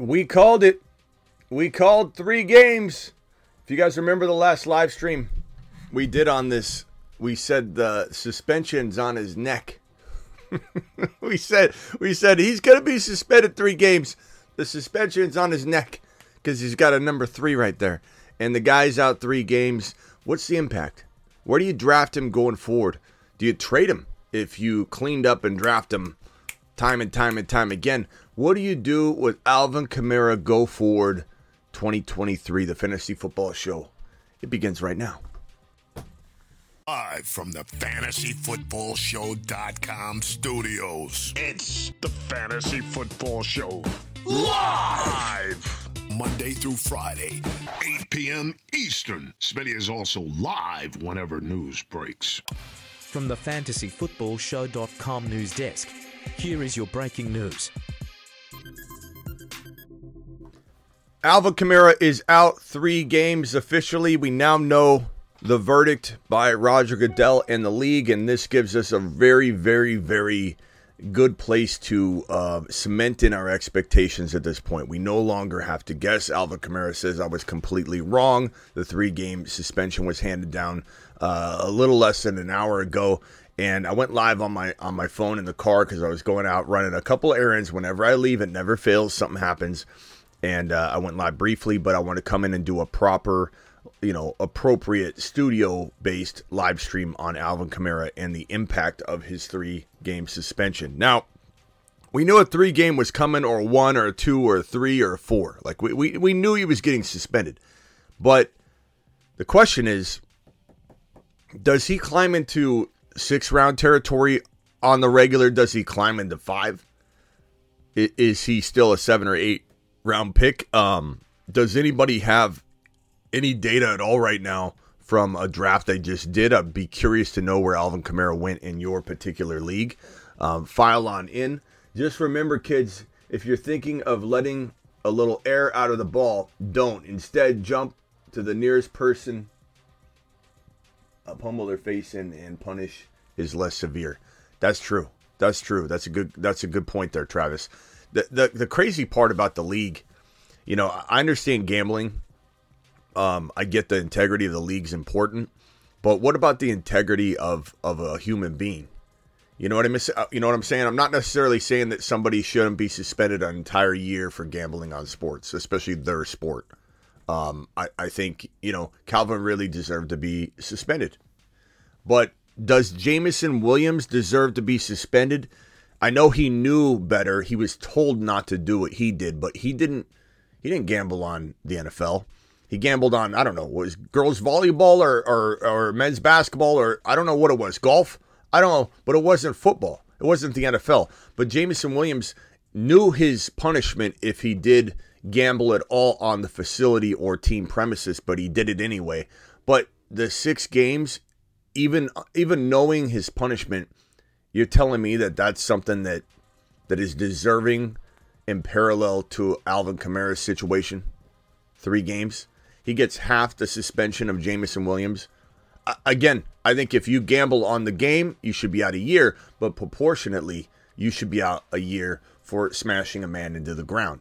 We called it. We called three games. If you guys remember the last live stream we did on this, we said the suspension's on his neck. we said we said he's to be suspended three games. The suspension's on his neck because he's got a number three right there, and the guy's out three games. What's the impact? Where do you draft him going forward? Do you trade him if you cleaned up and draft him time and time and time again? What do you do with Alvin Kamara go forward 2023, the fantasy football show? It begins right now. Live from the fantasyfootballshow.com studios. It's the Fantasy Football Show. Live! Monday through Friday, 8 p.m. Eastern. Smitty is also live whenever news breaks. From the fantasyfootballshow.com news desk, here is your breaking news. Alvin Kamara is out three games officially. We now know the verdict by Roger Goodell and the league, and this gives us a very, very, very good place to uh, cement in our expectations at this point. We no longer have to guess. Alvin Kamara says I was completely wrong. The three game suspension was handed down uh, a little less than an hour ago. And I went live on my on my phone in the car because I was going out running a couple errands. Whenever I leave, it never fails. Something happens, and uh, I went live briefly. But I want to come in and do a proper you know, appropriate studio based live stream on Alvin Kamara and the impact of his three game suspension. Now, we knew a three game was coming, or one, or two, or three, or four. Like, we, we, we knew he was getting suspended. But the question is does he climb into six round territory on the regular? Does he climb into five? Is he still a seven or eight round pick? Um, does anybody have any data at all right now from a draft they just did. I'd be curious to know where Alvin Kamara went in your particular league. Um, file on in. Just remember, kids, if you're thinking of letting a little air out of the ball, don't. Instead, jump to the nearest person, pummel their face in, and punish is less severe. That's true. That's true. That's a good. That's a good point there, Travis. The the the crazy part about the league, you know, I understand gambling um, I get the integrity of the league's important, but what about the integrity of of a human being? You know what I'm uh, you know what I'm saying? I'm not necessarily saying that somebody shouldn't be suspended an entire year for gambling on sports, especially their sport. Um, I, I think you know Calvin really deserved to be suspended, but does Jameson Williams deserve to be suspended? I know he knew better. He was told not to do what he did, but he didn't. He didn't gamble on the NFL. He gambled on, I don't know, was girls volleyball or, or, or men's basketball or I don't know what it was, golf? I don't know, but it wasn't football. It wasn't the NFL. But Jameson Williams knew his punishment if he did gamble at all on the facility or team premises, but he did it anyway. But the six games, even even knowing his punishment, you're telling me that that's something that that is deserving in parallel to Alvin Kamara's situation. Three games. He gets half the suspension of Jameson Williams. Again, I think if you gamble on the game, you should be out a year, but proportionately, you should be out a year for smashing a man into the ground.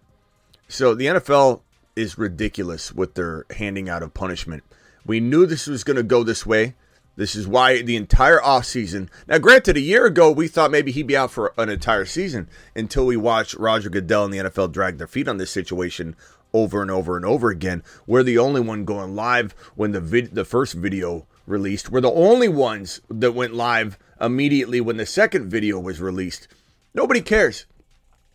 So the NFL is ridiculous with their handing out of punishment. We knew this was going to go this way. This is why the entire offseason. Now, granted, a year ago, we thought maybe he'd be out for an entire season until we watched Roger Goodell and the NFL drag their feet on this situation over and over and over again. We're the only one going live when the vid- the first video released. We're the only ones that went live immediately when the second video was released. Nobody cares.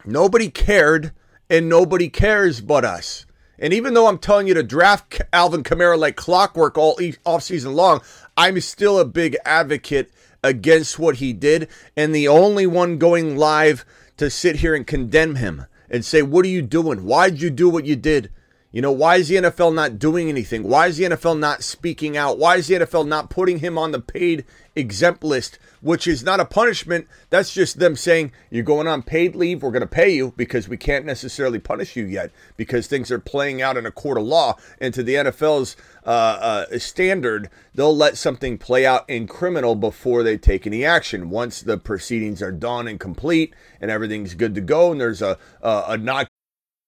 Nobody cared, and nobody cares but us. And even though I'm telling you to draft Alvin Kamara like clockwork all off season long, I'm still a big advocate against what he did, and the only one going live to sit here and condemn him and say, What are you doing? Why'd you do what you did? You know, why is the NFL not doing anything? Why is the NFL not speaking out? Why is the NFL not putting him on the paid exempt list, which is not a punishment? That's just them saying, you're going on paid leave. We're going to pay you because we can't necessarily punish you yet because things are playing out in a court of law. And to the NFL's uh, uh, standard, they'll let something play out in criminal before they take any action. Once the proceedings are done and complete and everything's good to go, and there's a, a, a not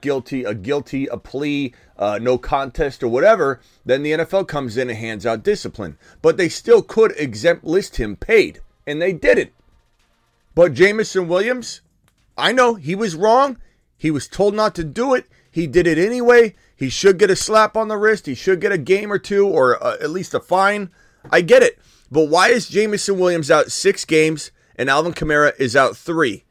guilty, a guilty, a plea, uh, no contest, or whatever, then the NFL comes in and hands out discipline. But they still could exempt list him paid, and they didn't. But Jameson Williams, I know he was wrong. He was told not to do it. He did it anyway. He should get a slap on the wrist. He should get a game or two, or uh, at least a fine. I get it. But why is Jameson Williams out six games and Alvin Kamara is out three?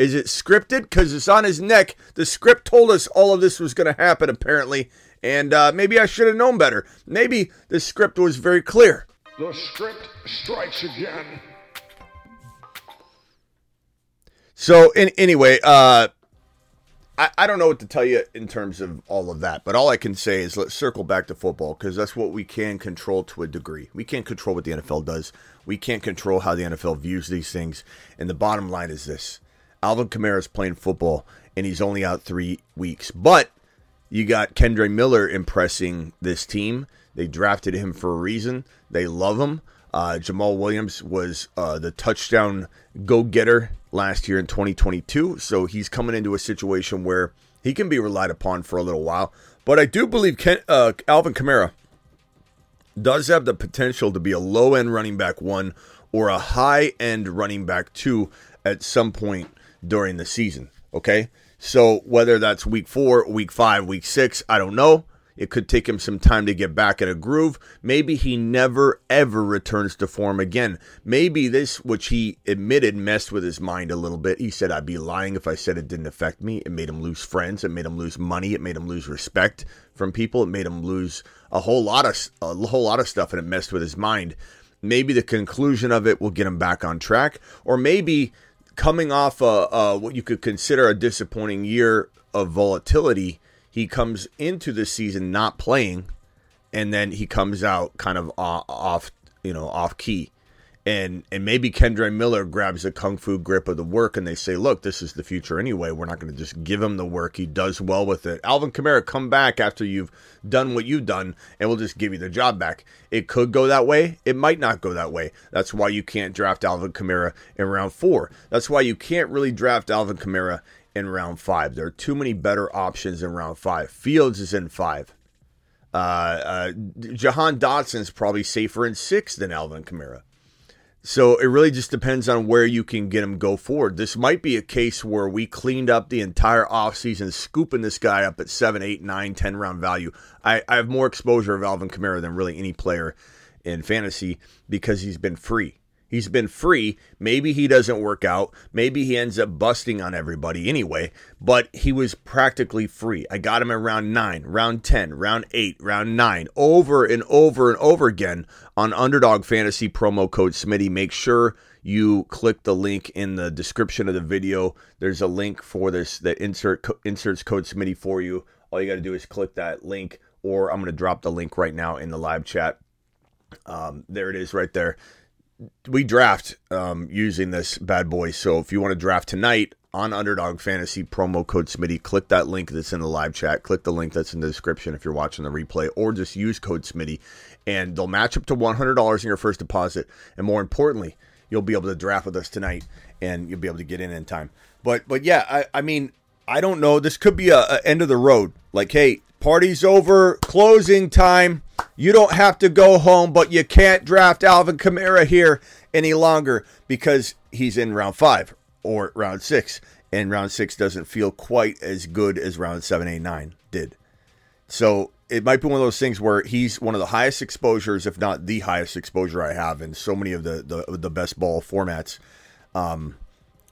Is it scripted? Because it's on his neck. The script told us all of this was going to happen, apparently. And uh, maybe I should have known better. Maybe the script was very clear. The script strikes again. So, in, anyway, uh, I, I don't know what to tell you in terms of all of that, but all I can say is let's circle back to football because that's what we can control to a degree. We can't control what the NFL does, we can't control how the NFL views these things. And the bottom line is this Alvin Kamara is playing football and he's only out three weeks. But you got Kendre Miller impressing this team. They drafted him for a reason. They love him. Uh, Jamaal Williams was uh, the touchdown go getter last year in 2022. So he's coming into a situation where he can be relied upon for a little while. But I do believe Ken, uh, Alvin Kamara does have the potential to be a low end running back one or a high end running back two at some point during the season. Okay. So whether that's week four, week five, week six, I don't know. It could take him some time to get back in a groove. Maybe he never ever returns to form again. Maybe this, which he admitted, messed with his mind a little bit. He said, I'd be lying if I said it didn't affect me. It made him lose friends. It made him lose money. It made him lose respect from people. It made him lose a whole lot of a whole lot of stuff, and it messed with his mind. Maybe the conclusion of it will get him back on track, or maybe coming off a, a, what you could consider a disappointing year of volatility, he comes into the season not playing, and then he comes out kind of off, you know, off key and and maybe Kendre Miller grabs the kung fu grip of the work and they say, look, this is the future anyway. We're not going to just give him the work. He does well with it. Alvin Kamara, come back after you've done what you've done, and we'll just give you the job back. It could go that way. It might not go that way. That's why you can't draft Alvin Kamara in round four. That's why you can't really draft Alvin Kamara in round five. There are too many better options in round five. Fields is in five. Uh, uh, Jahan Dotson's probably safer in six than Alvin Kamara. So it really just depends on where you can get him go forward. This might be a case where we cleaned up the entire offseason, scooping this guy up at 7, 8, 9, 10 round value. I, I have more exposure of Alvin Kamara than really any player in fantasy because he's been free. He's been free. Maybe he doesn't work out. Maybe he ends up busting on everybody anyway, but he was practically free. I got him in round 9, round 10, round 8, round 9, over and over and over again on Underdog Fantasy promo code Smitty. Make sure you click the link in the description of the video. There's a link for this that insert inserts code Smitty for you. All you got to do is click that link, or I'm going to drop the link right now in the live chat. Um, there it is right there we draft um, using this bad boy. So if you want to draft tonight on Underdog Fantasy promo code Smitty, click that link that's in the live chat. Click the link that's in the description if you're watching the replay, or just use code Smitty, and they'll match up to $100 in your first deposit. And more importantly, you'll be able to draft with us tonight, and you'll be able to get in in time. But but yeah, I, I mean, I don't know. This could be a, a end of the road. Like, hey, party's over, closing time you don't have to go home, but you can't draft Alvin Kamara here any longer because he's in round five or round six. and round six doesn't feel quite as good as round seven, eight, nine did. So it might be one of those things where he's one of the highest exposures, if not the highest exposure I have in so many of the the, the best ball formats. Um,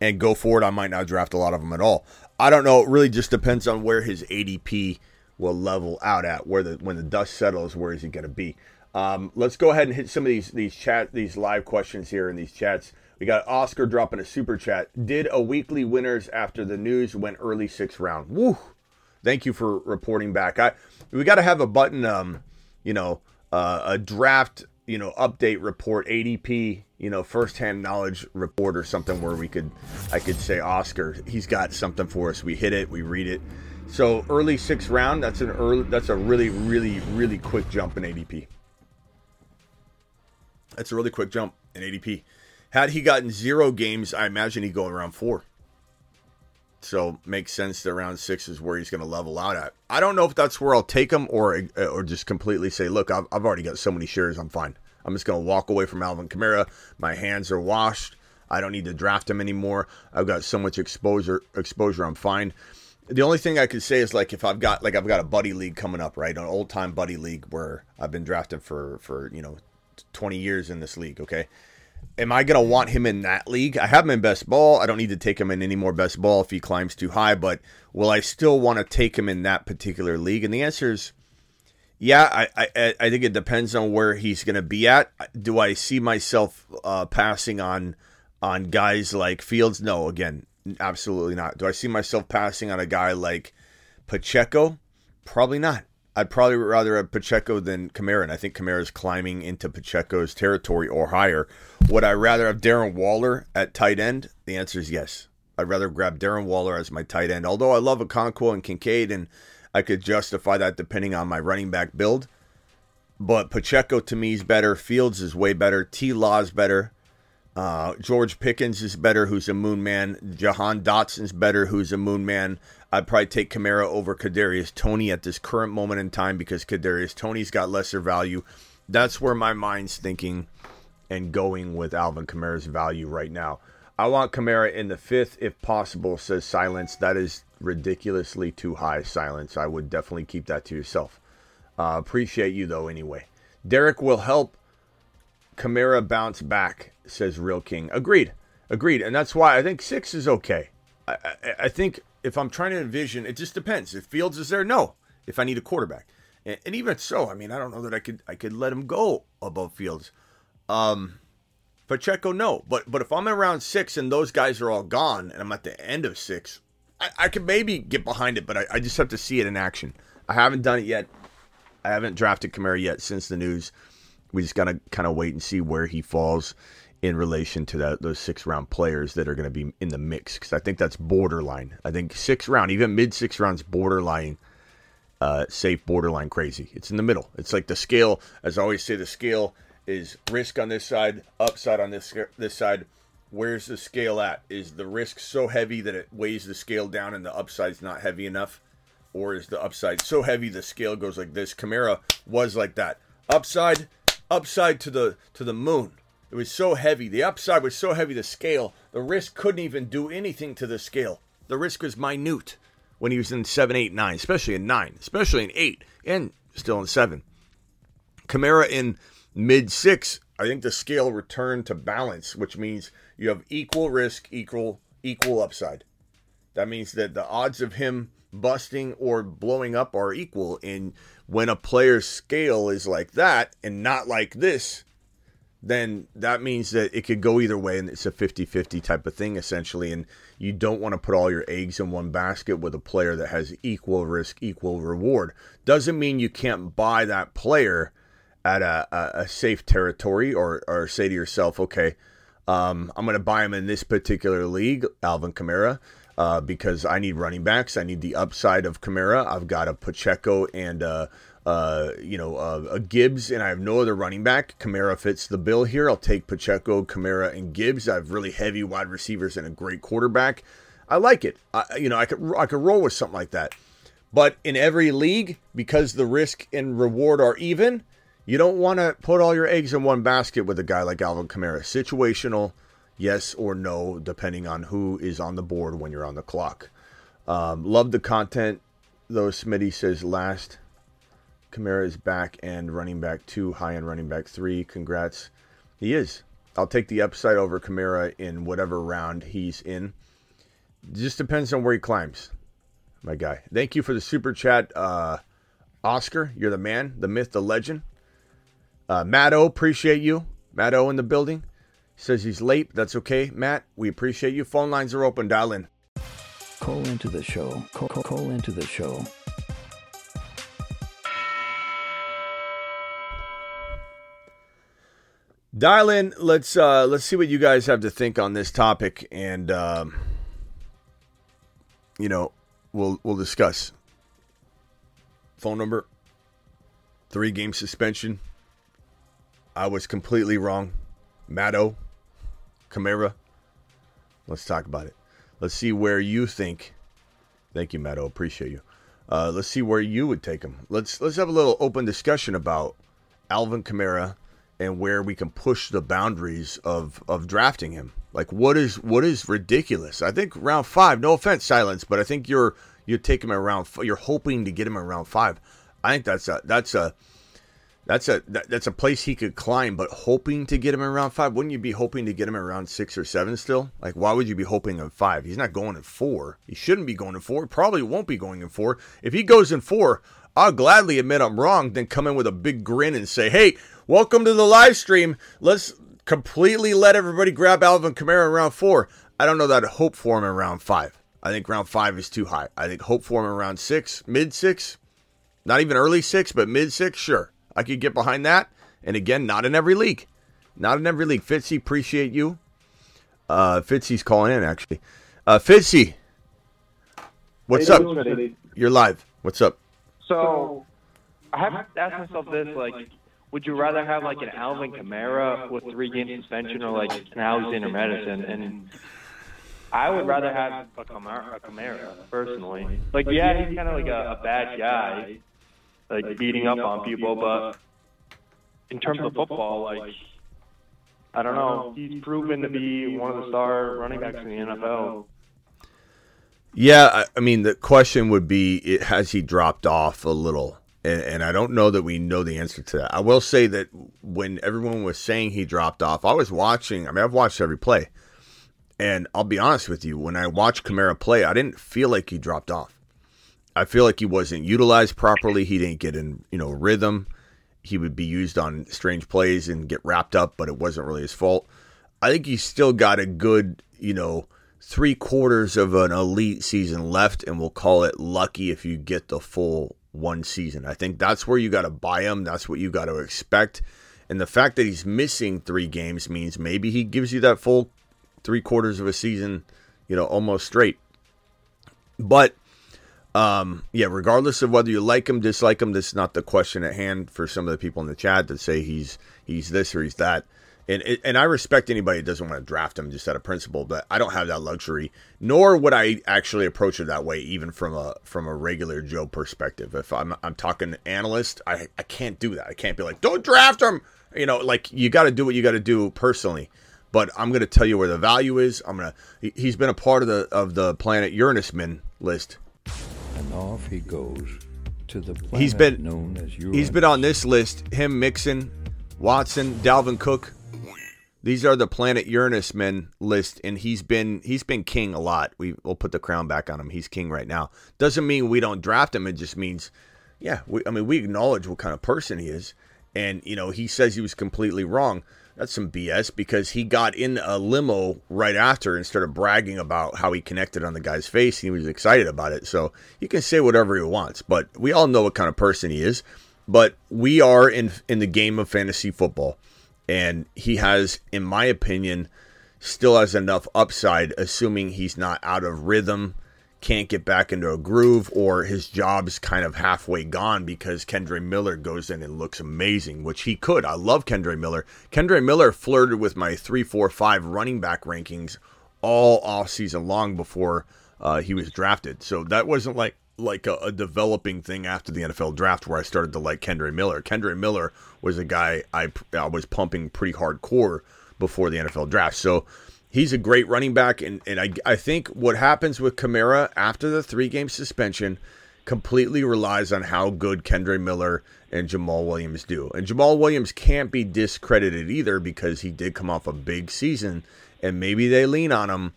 and go forward, I might not draft a lot of them at all. I don't know. It really just depends on where his ADP will level out at. Where the when the dust settles, where is he going to be? Um, let's go ahead and hit some of these these chat these live questions here in these chats. We got Oscar dropping a super chat. Did a weekly winners after the news went early sixth round? Woo! Thank you for reporting back. I we got to have a button, um, you know, uh, a draft, you know, update report, ADP, you know, firsthand knowledge report or something where we could, I could say Oscar, he's got something for us. We hit it, we read it. So early sixth round, that's an early, that's a really, really, really quick jump in ADP. That's a really quick jump in ADP. Had he gotten zero games, I imagine he'd go around four. So makes sense that round six is where he's going to level out at. I don't know if that's where I'll take him or or just completely say, look, I've, I've already got so many shares, I'm fine. I'm just going to walk away from Alvin Kamara. My hands are washed. I don't need to draft him anymore. I've got so much exposure. Exposure, I'm fine. The only thing I could say is like if I've got like I've got a buddy league coming up, right? An old time buddy league where I've been drafting for for you know 20 years in this league. Okay, am I to want him in that league? I have him in best ball. I don't need to take him in any more best ball if he climbs too high, but will I still want to take him in that particular league? And the answer is yeah, I, I, I think it depends on where he's to be at. Do I see myself uh, passing on on guys like Fields? No, again, absolutely not. Do I see myself passing on a guy like Pacheco? Probably not. I'd probably rather have Pacheco than Kamara, and I think Kamara's climbing into Pacheco's territory or higher. Would I rather have Darren Waller at tight end? The answer is yes. I'd rather grab Darren Waller as my tight end. Although I love Okonkwo and Kincaid, and I could justify that depending on my running back build. But Pacheco to me is better. Fields is way better. T. Law is better. Uh, George Pickens is better, who's a moon man. Jahan Dotson's better, who's a moon man. I'd probably take Kamara over Kadarius Toney at this current moment in time because Kadarius Toney's got lesser value. That's where my mind's thinking and going with Alvin Kamara's value right now. I want Kamara in the fifth if possible, says Silence. That is ridiculously too high, Silence. I would definitely keep that to yourself. Uh, appreciate you, though, anyway. Derek will help Kamara bounce back, says Real King. Agreed. Agreed. And that's why I think six is okay. I, I, I think if I'm trying to envision, it just depends. If Fields is there, no. If I need a quarterback, and, and, even so, I mean, I don't know that I could I could let him go above Fields. Um, Pacheco, no. But but if I'm around six and those guys are all gone, and I'm at the end of six, I, I could maybe get behind it. But I, I just have to see it in action. I haven't done it yet. I haven't drafted Kamara yet since the news. We just gotta kind of wait and see where he falls in relation to that those six round players that are going to be in the mix because I think that's borderline. I think six round, even mid six rounds, borderline uh, safe, borderline crazy. It's in the middle. It's like the scale, as I always say, the scale is risk on this side, upside on this this side. Where's the scale at? Is the risk so heavy that it weighs the scale down and the upside's not heavy enough? Or is the upside so heavy the scale goes like this? Kamara was like that. Upside, upside to the to the moon it was so heavy. The upside was so heavy, the scale, the risk couldn't even do anything to the scale. The risk was minute when he was in 7, 8, 9, especially in 9, especially in 8, and still in 7. Kamara in mid 6, I think the scale returned to balance, which means you have equal risk, equal equal upside. That means that the odds of him busting or blowing up are equal. And when a player's scale is like that and not like this, then that means that it could go either way and it's a 50-50 type of thing essentially. And you don't want to put all your eggs in one basket with a player that has equal risk equal reward. Doesn't mean you can't buy that player at a, a, a safe territory or, or say to yourself okay um, i'm going to buy him in this particular league alvin kamara uh, because i need running backs. I need the upside of kamara. I've got a pacheco and uh, uh, you know, uh, a Gibbs, and I have no other running back. Kamara fits the bill here. I'll take Pacheco, Kamara, and Gibbs. I have really heavy wide receivers and a great quarterback. I like it. I, you know, I could I could roll with something like that. But in every league, because the risk and reward are even, you don't want to put all your eggs in one basket with a guy like Alvin Kamara. Situational. yes or no, depending on who is on the board when you're on the clock. Um, love the content, though. Smitty says last Kamara is back and running back two, high end running back three. Congrats. He is. I'll take the upside over Kamara in whatever round he's in. Just depends on where he climbs, my guy. Thank you for the super chat, uh, Oscar. You're the man, the myth, the legend. Uh, Matt O, appreciate you. Matt O in the building. Says he's late. That's okay, Matt. We appreciate you. Phone lines are open. Dial in. Call into the show. Call, call, call into the show. Dial in. Let's uh, let's see what you guys have to think on this topic, and um, you know, we'll we'll discuss. Phone number. Three game suspension. I was completely wrong. Matto, Kamara. Let's talk about it. Let's see where you think. Thank you, Matto. Appreciate you. Uh, let's see where you would take him. Let's let's have a little open discussion about Alvin Kamara and where we can push the boundaries of of drafting him. Like what is what is ridiculous? I think round five. No offense, silence, but I think you're you take him around. You're hoping to get him around five. I think that's a that's a that's a that, that's a place he could climb, but hoping to get him around five. Wouldn't you be hoping to get him around six or seven still? Like, why would you be hoping in five? He's not going in four. He shouldn't be going in four. Probably won't be going in four. If he goes in four, I'll gladly admit I'm wrong. Then come in with a big grin and say, "Hey, welcome to the live stream. Let's completely let everybody grab Alvin Kamara round four. I don't know that I hope for him in round five. I think round five is too high. I think hope for him around six, mid six, not even early six, but mid six, sure. I could get behind that. And again, not in every league. Not in every league. Fitzy, appreciate you. Uh, Fitzy's calling in, actually. Uh, Fitzy, what's up? You're live. What's up? So, I have to ask myself this: like, would you rather have like an Alvin Kamara with three game suspension, or like an Alexander Mattison? And I would rather have a Kamara, a Kamara personally. Like, yeah, he's kind of like a, a bad guy, like beating up on people, but in terms of football, like. I don't know. He's proven to be one of the star running backs in the NFL. Yeah, I, I mean, the question would be has he dropped off a little? And, and I don't know that we know the answer to that. I will say that when everyone was saying he dropped off, I was watching. I mean, I've watched every play. And I'll be honest with you, when I watched Kamara play, I didn't feel like he dropped off. I feel like he wasn't utilized properly. He didn't get in, you know, rhythm. He would be used on strange plays and get wrapped up, but it wasn't really his fault. I think he's still got a good, you know, three quarters of an elite season left, and we'll call it lucky if you get the full one season. I think that's where you got to buy him. That's what you got to expect. And the fact that he's missing three games means maybe he gives you that full three quarters of a season, you know, almost straight. But um, yeah, regardless of whether you like him, dislike him, this is not the question at hand for some of the people in the chat that say he's he's this or he's that. And and I respect anybody that doesn't want to draft him just out of principle, but I don't have that luxury. Nor would I actually approach it that way, even from a from a regular Joe perspective. If I'm I'm talking analyst, I I can't do that. I can't be like, don't draft him. You know, like you got to do what you got to do personally. But I'm going to tell you where the value is. I'm gonna. He's been a part of the of the Planet Uranus men list And off he goes to the planet He's been known as Uranus. he's been on this list. Him, Mixon, Watson, Dalvin Cook. These are the Planet Uranus men list, and he's been he's been king a lot. We will put the crown back on him. He's king right now. Doesn't mean we don't draft him. It just means, yeah, we, I mean we acknowledge what kind of person he is, and you know he says he was completely wrong. That's some BS because he got in a limo right after and started bragging about how he connected on the guy's face. He was excited about it. So he can say whatever he wants, but we all know what kind of person he is. But we are in in the game of fantasy football, and he has, in my opinion, still has enough upside, assuming he's not out of rhythm, can't get back into a groove, or his job's kind of halfway gone because Kendre Miller goes in and looks amazing, which he could. I love Kendre Miller. Kendre Miller flirted with my three, four, five running back rankings all off season long before uh, he was drafted. So that wasn't like like a, a developing thing after the NFL draft where I started to like Kendre Miller. Kendre Miller was a guy I I was pumping pretty hardcore before the NFL draft. So he's a great running back, and, and I, I think what happens with Kamara after the three game suspension completely relies on how good Kendre Miller and Jamaal Williams do. And Jamaal Williams can't be discredited either because he did come off a big season, and maybe they lean on him.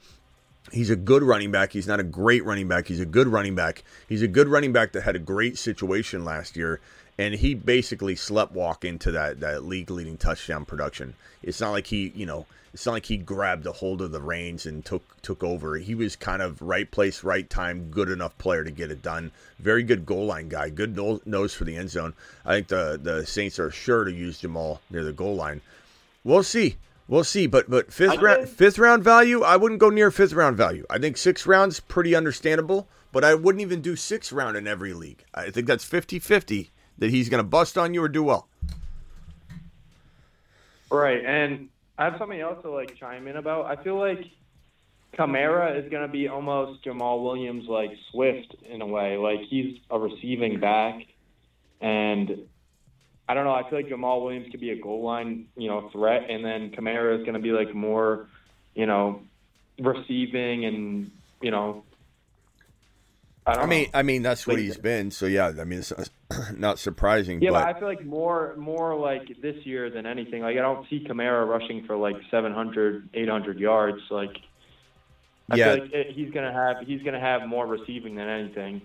He's a good running back. He's not a great running back. He's a good running back. He's a good running back that had a great situation last year and he basically slept walk into that that league leading touchdown production. It's not like he, you know, it's not like he grabbed a hold of the reins and took took over. He was kind of right place, right time, good enough player to get it done. Very good goal line guy, good nose for the end zone. I think the the Saints are sure to use Jamaal near the goal line. We'll see. We'll see, but but fifth round fifth round value, I wouldn't go near fifth round value. I think six rounds pretty understandable, but I wouldn't even do six round in every league. I think that's 50-50 that he's going to bust on you or do well. Right, and I have something else to like chime in about. I feel like Kamara is going to be almost Jamaal Williams like Swift in a way. Like he's a receiving back, and I don't know. I feel like Jamaal Williams could be a goal line, you know, threat, and then Kamara is going to be like more, you know, receiving and you know I, I mean, know. I mean that's what he's been. So yeah, I mean it's uh, not surprising. Yeah, but... but I feel like more more like this year than anything. Like I don't see Kamara rushing for like 700, 800 yards. Like I yeah. feel like it, he's gonna have he's gonna have more receiving than anything.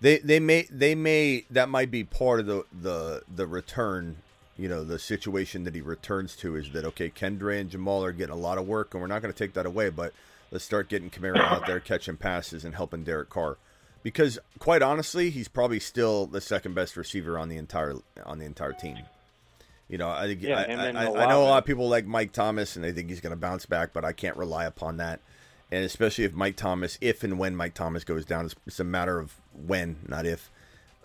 They they may they may that might be part of the the the return. You know the situation that he returns to is that okay, Kendre and Jamaal are getting a lot of work, and we're not going to take that away, but Let's start getting Kamara out there catching passes and helping Derek Carr. Because quite honestly, he's probably still the second best receiver on the entire on the entire team. You know, I think yeah, I, I, I, know a lot of people like Mike Thomas and they think he's going to bounce back, but I can't rely upon that. And especially if Mike Thomas, if and when Mike Thomas goes down, it's, it's a matter of when, not if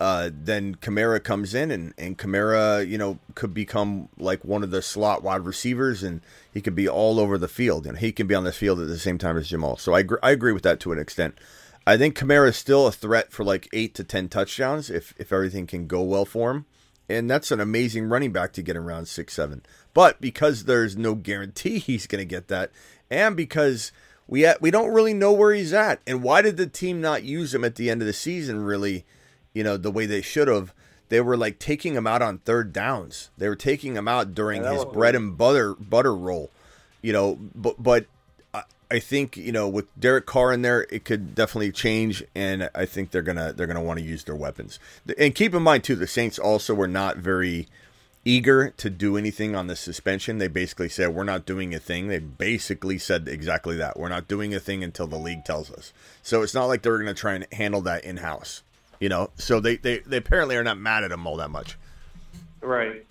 uh, then Kamara comes in and, and Kamara, you know, could become like one of the slot wide receivers and he could be all over the field and he can be on the field at the same time as Jamaal. So I, I agree with that to an extent. I think Kamara is still a threat for like eight to 10 touchdowns if, if everything can go well for him. And that's an amazing running back to get in around six, seven. But because there's no guarantee he's going to get that and because we, we don't really know where he's at and why did the team not use him at the end of the season really – you know, the way they should have. They were like taking him out on third downs. They were taking him out during his bread and butter butter roll. You know, but but I think you know with Derek Carr in there, it could definitely change, and I think they're gonna they're gonna want to use their weapons. And keep in mind too, the Saints also were not very eager to do anything on the suspension. They basically said we're not doing a thing. They basically said exactly that. We're not doing a thing until the league tells us. So it's not like they're going to try and handle that in house. You know, so they, they, they apparently are not mad at him all that much. Right.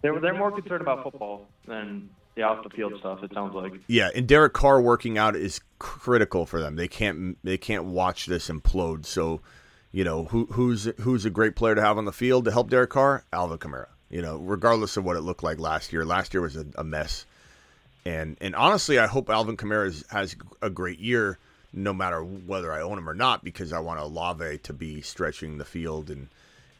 They're they're more concerned about football than the off the field stuff. It sounds like. Yeah, and Derek Carr working out is critical for them. They can't they can't watch this implode. So, you know, who who's who's a great player to have on the field to help Derek Carr? Alvin Kamara. You know, regardless of what it looked like last year. Last year was a, a mess. And and honestly, I hope Alvin Kamara has a great year no matter whether I own him or not, because I want Olave to be stretching the field and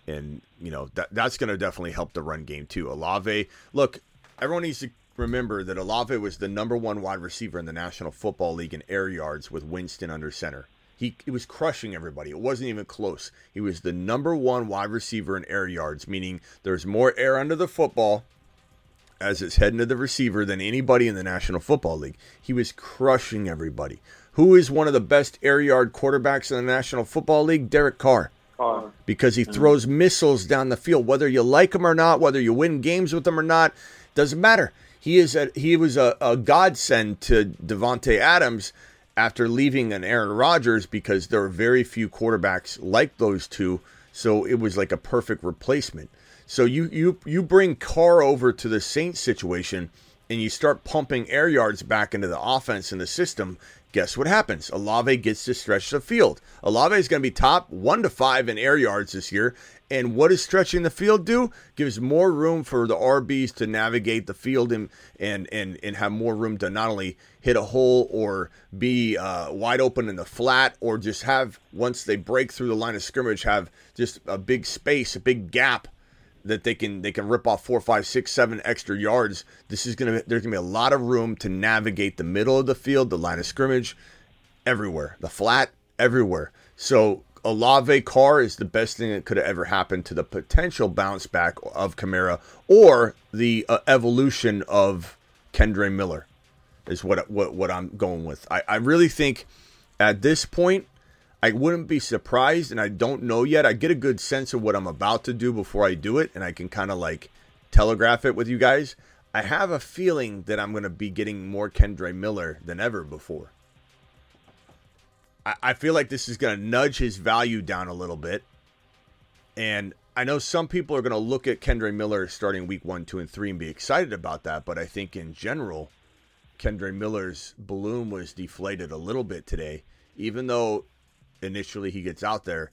and you know that that's going to definitely help the run game too. Olave, look, everyone needs to remember that Olave was the number one wide receiver in the National Football League in air yards with Winston under center. He, he was crushing everybody. It wasn't even close. He was the number one wide receiver in air yards, meaning there's more air under the football as it's heading to the receiver than anybody in the National Football League. He was crushing everybody. Who is one of the best air yard quarterbacks in the National Football League? Derek Carr. Carr. Because he throws missiles down the field, whether you like him or not, whether you win games with him or not, doesn't matter. He is a, he was a, a godsend to Davante Adams after leaving an Aaron Rodgers because there are very few quarterbacks like those two. So it was like a perfect replacement. So you you you bring Carr over to the Saints situation and you start pumping air yards back into the offense and the system, guess what happens? Olave gets to stretch the field. Olave is going to be top one to five in air yards this year. And what does stretching the field do? Gives more room for the RBs to navigate the field and and and, and have more room to not only hit a hole or be uh, wide open in the flat, or just have once they break through the line of scrimmage, have just a big space, a big gap that they can they can rip off four, five, six, seven extra yards. This is gonna there's gonna be a lot of room to navigate the middle of the field, the line of scrimmage, everywhere, the flat, everywhere. So Olave Carr is the best thing that could have ever happened to the potential bounce back of Kamara or the uh, evolution of Kendre Miller is what what what I'm going with. I, I really think at this point I wouldn't be surprised, and I don't know yet. I get a good sense of what I'm about to do before I do it, and I can kind of like telegraph it with you guys. I have a feeling that I'm going to be getting more Kendre Miller than ever before. I, I feel like this is going to nudge his value down a little bit. And I know some people are going to look at Kendre Miller starting week one, two, and three and be excited about that. But I think in general, Kendre Miller's balloon was deflated a little bit today, even though initially he gets out there.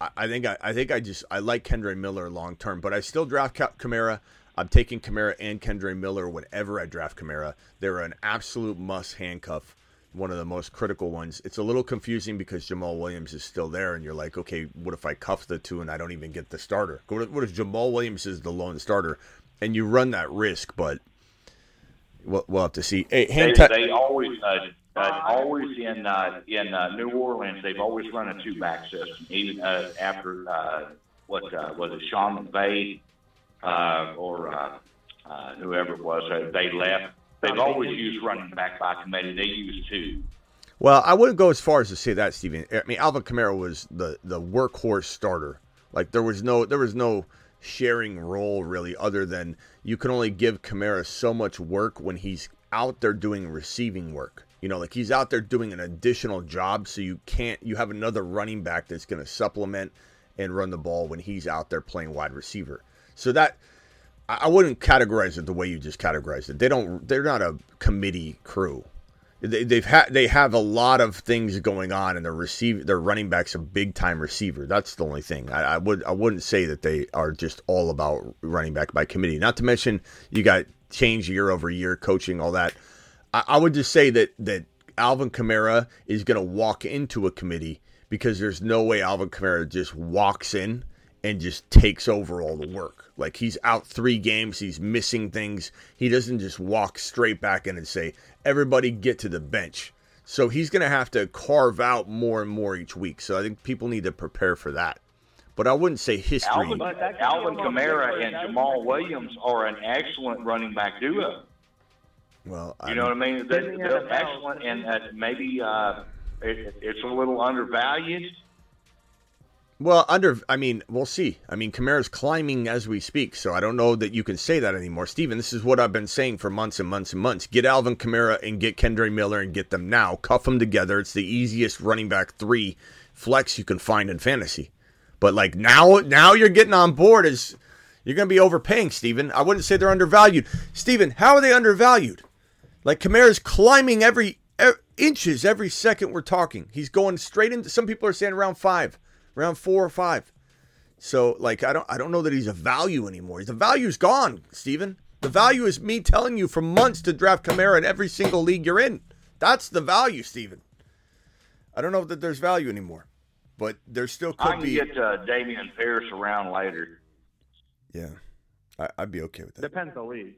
I, I think I, I, think I just I like Kendre Miller long term, but I still draft Kamara. I'm taking Kamara and Kendre Miller whenever I draft Kamara. They're an absolute must handcuff, one of the most critical ones. It's a little confusing because Jamaal Williams is still there, and you're like, okay, what if I cuff the two and I don't even get the starter? What if Jamaal Williams is the lone starter, and you run that risk? But we'll, we'll have to see. Hey, they, t- they always uh, uh, always in uh, in uh, New Orleans, they've always run a two back system. Even uh, after uh, what uh, was it, Sean McVay uh, or uh, uh, whoever it was, uh, they left. They've always used running back by committee. They use two. Well, I wouldn't go as far as to say that, Stephen. I mean, Alvin Kamara was the the workhorse starter. Like there was no there was no sharing role really, other than you can only give Kamara so much work when he's out there doing receiving work. You know, like he's out there doing an additional job, so you can't. You have another running back that's going to supplement and run the ball when he's out there playing wide receiver. So that I wouldn't categorize it the way you just categorized it. They don't. They're not a committee crew. They, they've had. They have a lot of things going on, and their receive their running back's a big time receiver. That's the only thing. I, I would. I wouldn't say that they are just all about running back by committee. Not to mention you got change year over year, coaching, all that. I, I would just say that that Alvin Kamara is going to walk into a committee because there's no way Alvin Kamara just walks in and just takes over all the work. Like he's out three games, he's missing things. He doesn't just walk straight back in and say, "Everybody get to the bench." So he's going to have to carve out more and more each week. So I think people need to prepare for that. But I wouldn't say history. Alvin, Alvin Kamara and Jamaal Williams are an excellent running back duo. Well, you know what I mean? They're, they're excellent, and uh, maybe uh, it, it's a little undervalued. Well, under, I mean, we'll see. I mean, Kamara's climbing as we speak, so I don't know that you can say that anymore. Steven, this is what I've been saying for months and months and months. Get Alvin Kamara and get Kendre Miller and get them now. Cuff them together. It's the easiest running back three flex you can find in fantasy. But like now, now you're getting on board is you're going to be overpaying, Steven. I wouldn't say they're undervalued. Steven, how are they undervalued? Like Kamara's climbing every er, inches every second we're talking. He's going straight into. Some people are saying around five, around four or five. So like I don't I don't know that he's a value anymore. The value's gone, Steven. The value is me telling you for months to draft Kamara in every single league you're in. That's the value, Steven. I don't know that there's value anymore, but there still could I can be. get uh, Dameon Pierce around later. Yeah, I, would be okay with that. Depends the league.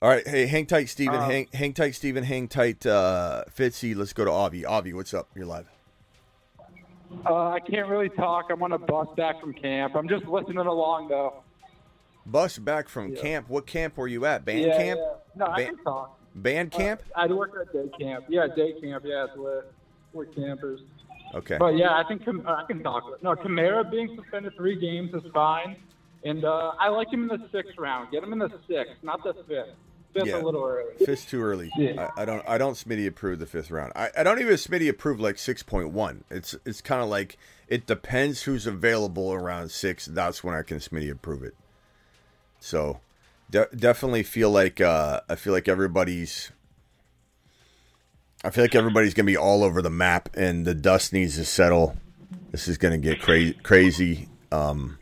All right, hey, hang tight, Steven. Um, hang, hang tight, Steven. Hang tight, uh, Fitzy. Let's go to Avi. Avi, what's up? You're live. Uh, I can't really talk. I'm on a bus back from camp. I'm just listening along though. Bus back from Yeah. camp. What camp were you at? Band yeah, camp? Yeah. No, I Ba- can talk. Band camp? Uh, I work at day camp. Yeah, day camp. Yeah, it's lit. We're campers. Okay. But yeah, I think Cam- I can talk. No, Kamara being suspended three games is fine, and uh, I like him in the sixth round. Get him in the sixth, not the fifth. Fifth Yeah. a little early. Fifth too early. Yeah. I, I don't. I don't. Smitty approve the fifth round. I, I don't even Smitty approve like six point one. It's it's kind of like it depends who's available around six. That's when I can Smitty approve it. So, de- definitely feel like uh, I feel like everybody's. I feel like everybody's gonna be all over the map, and the dust needs to settle. This is gonna get crazy. Crazy. Um,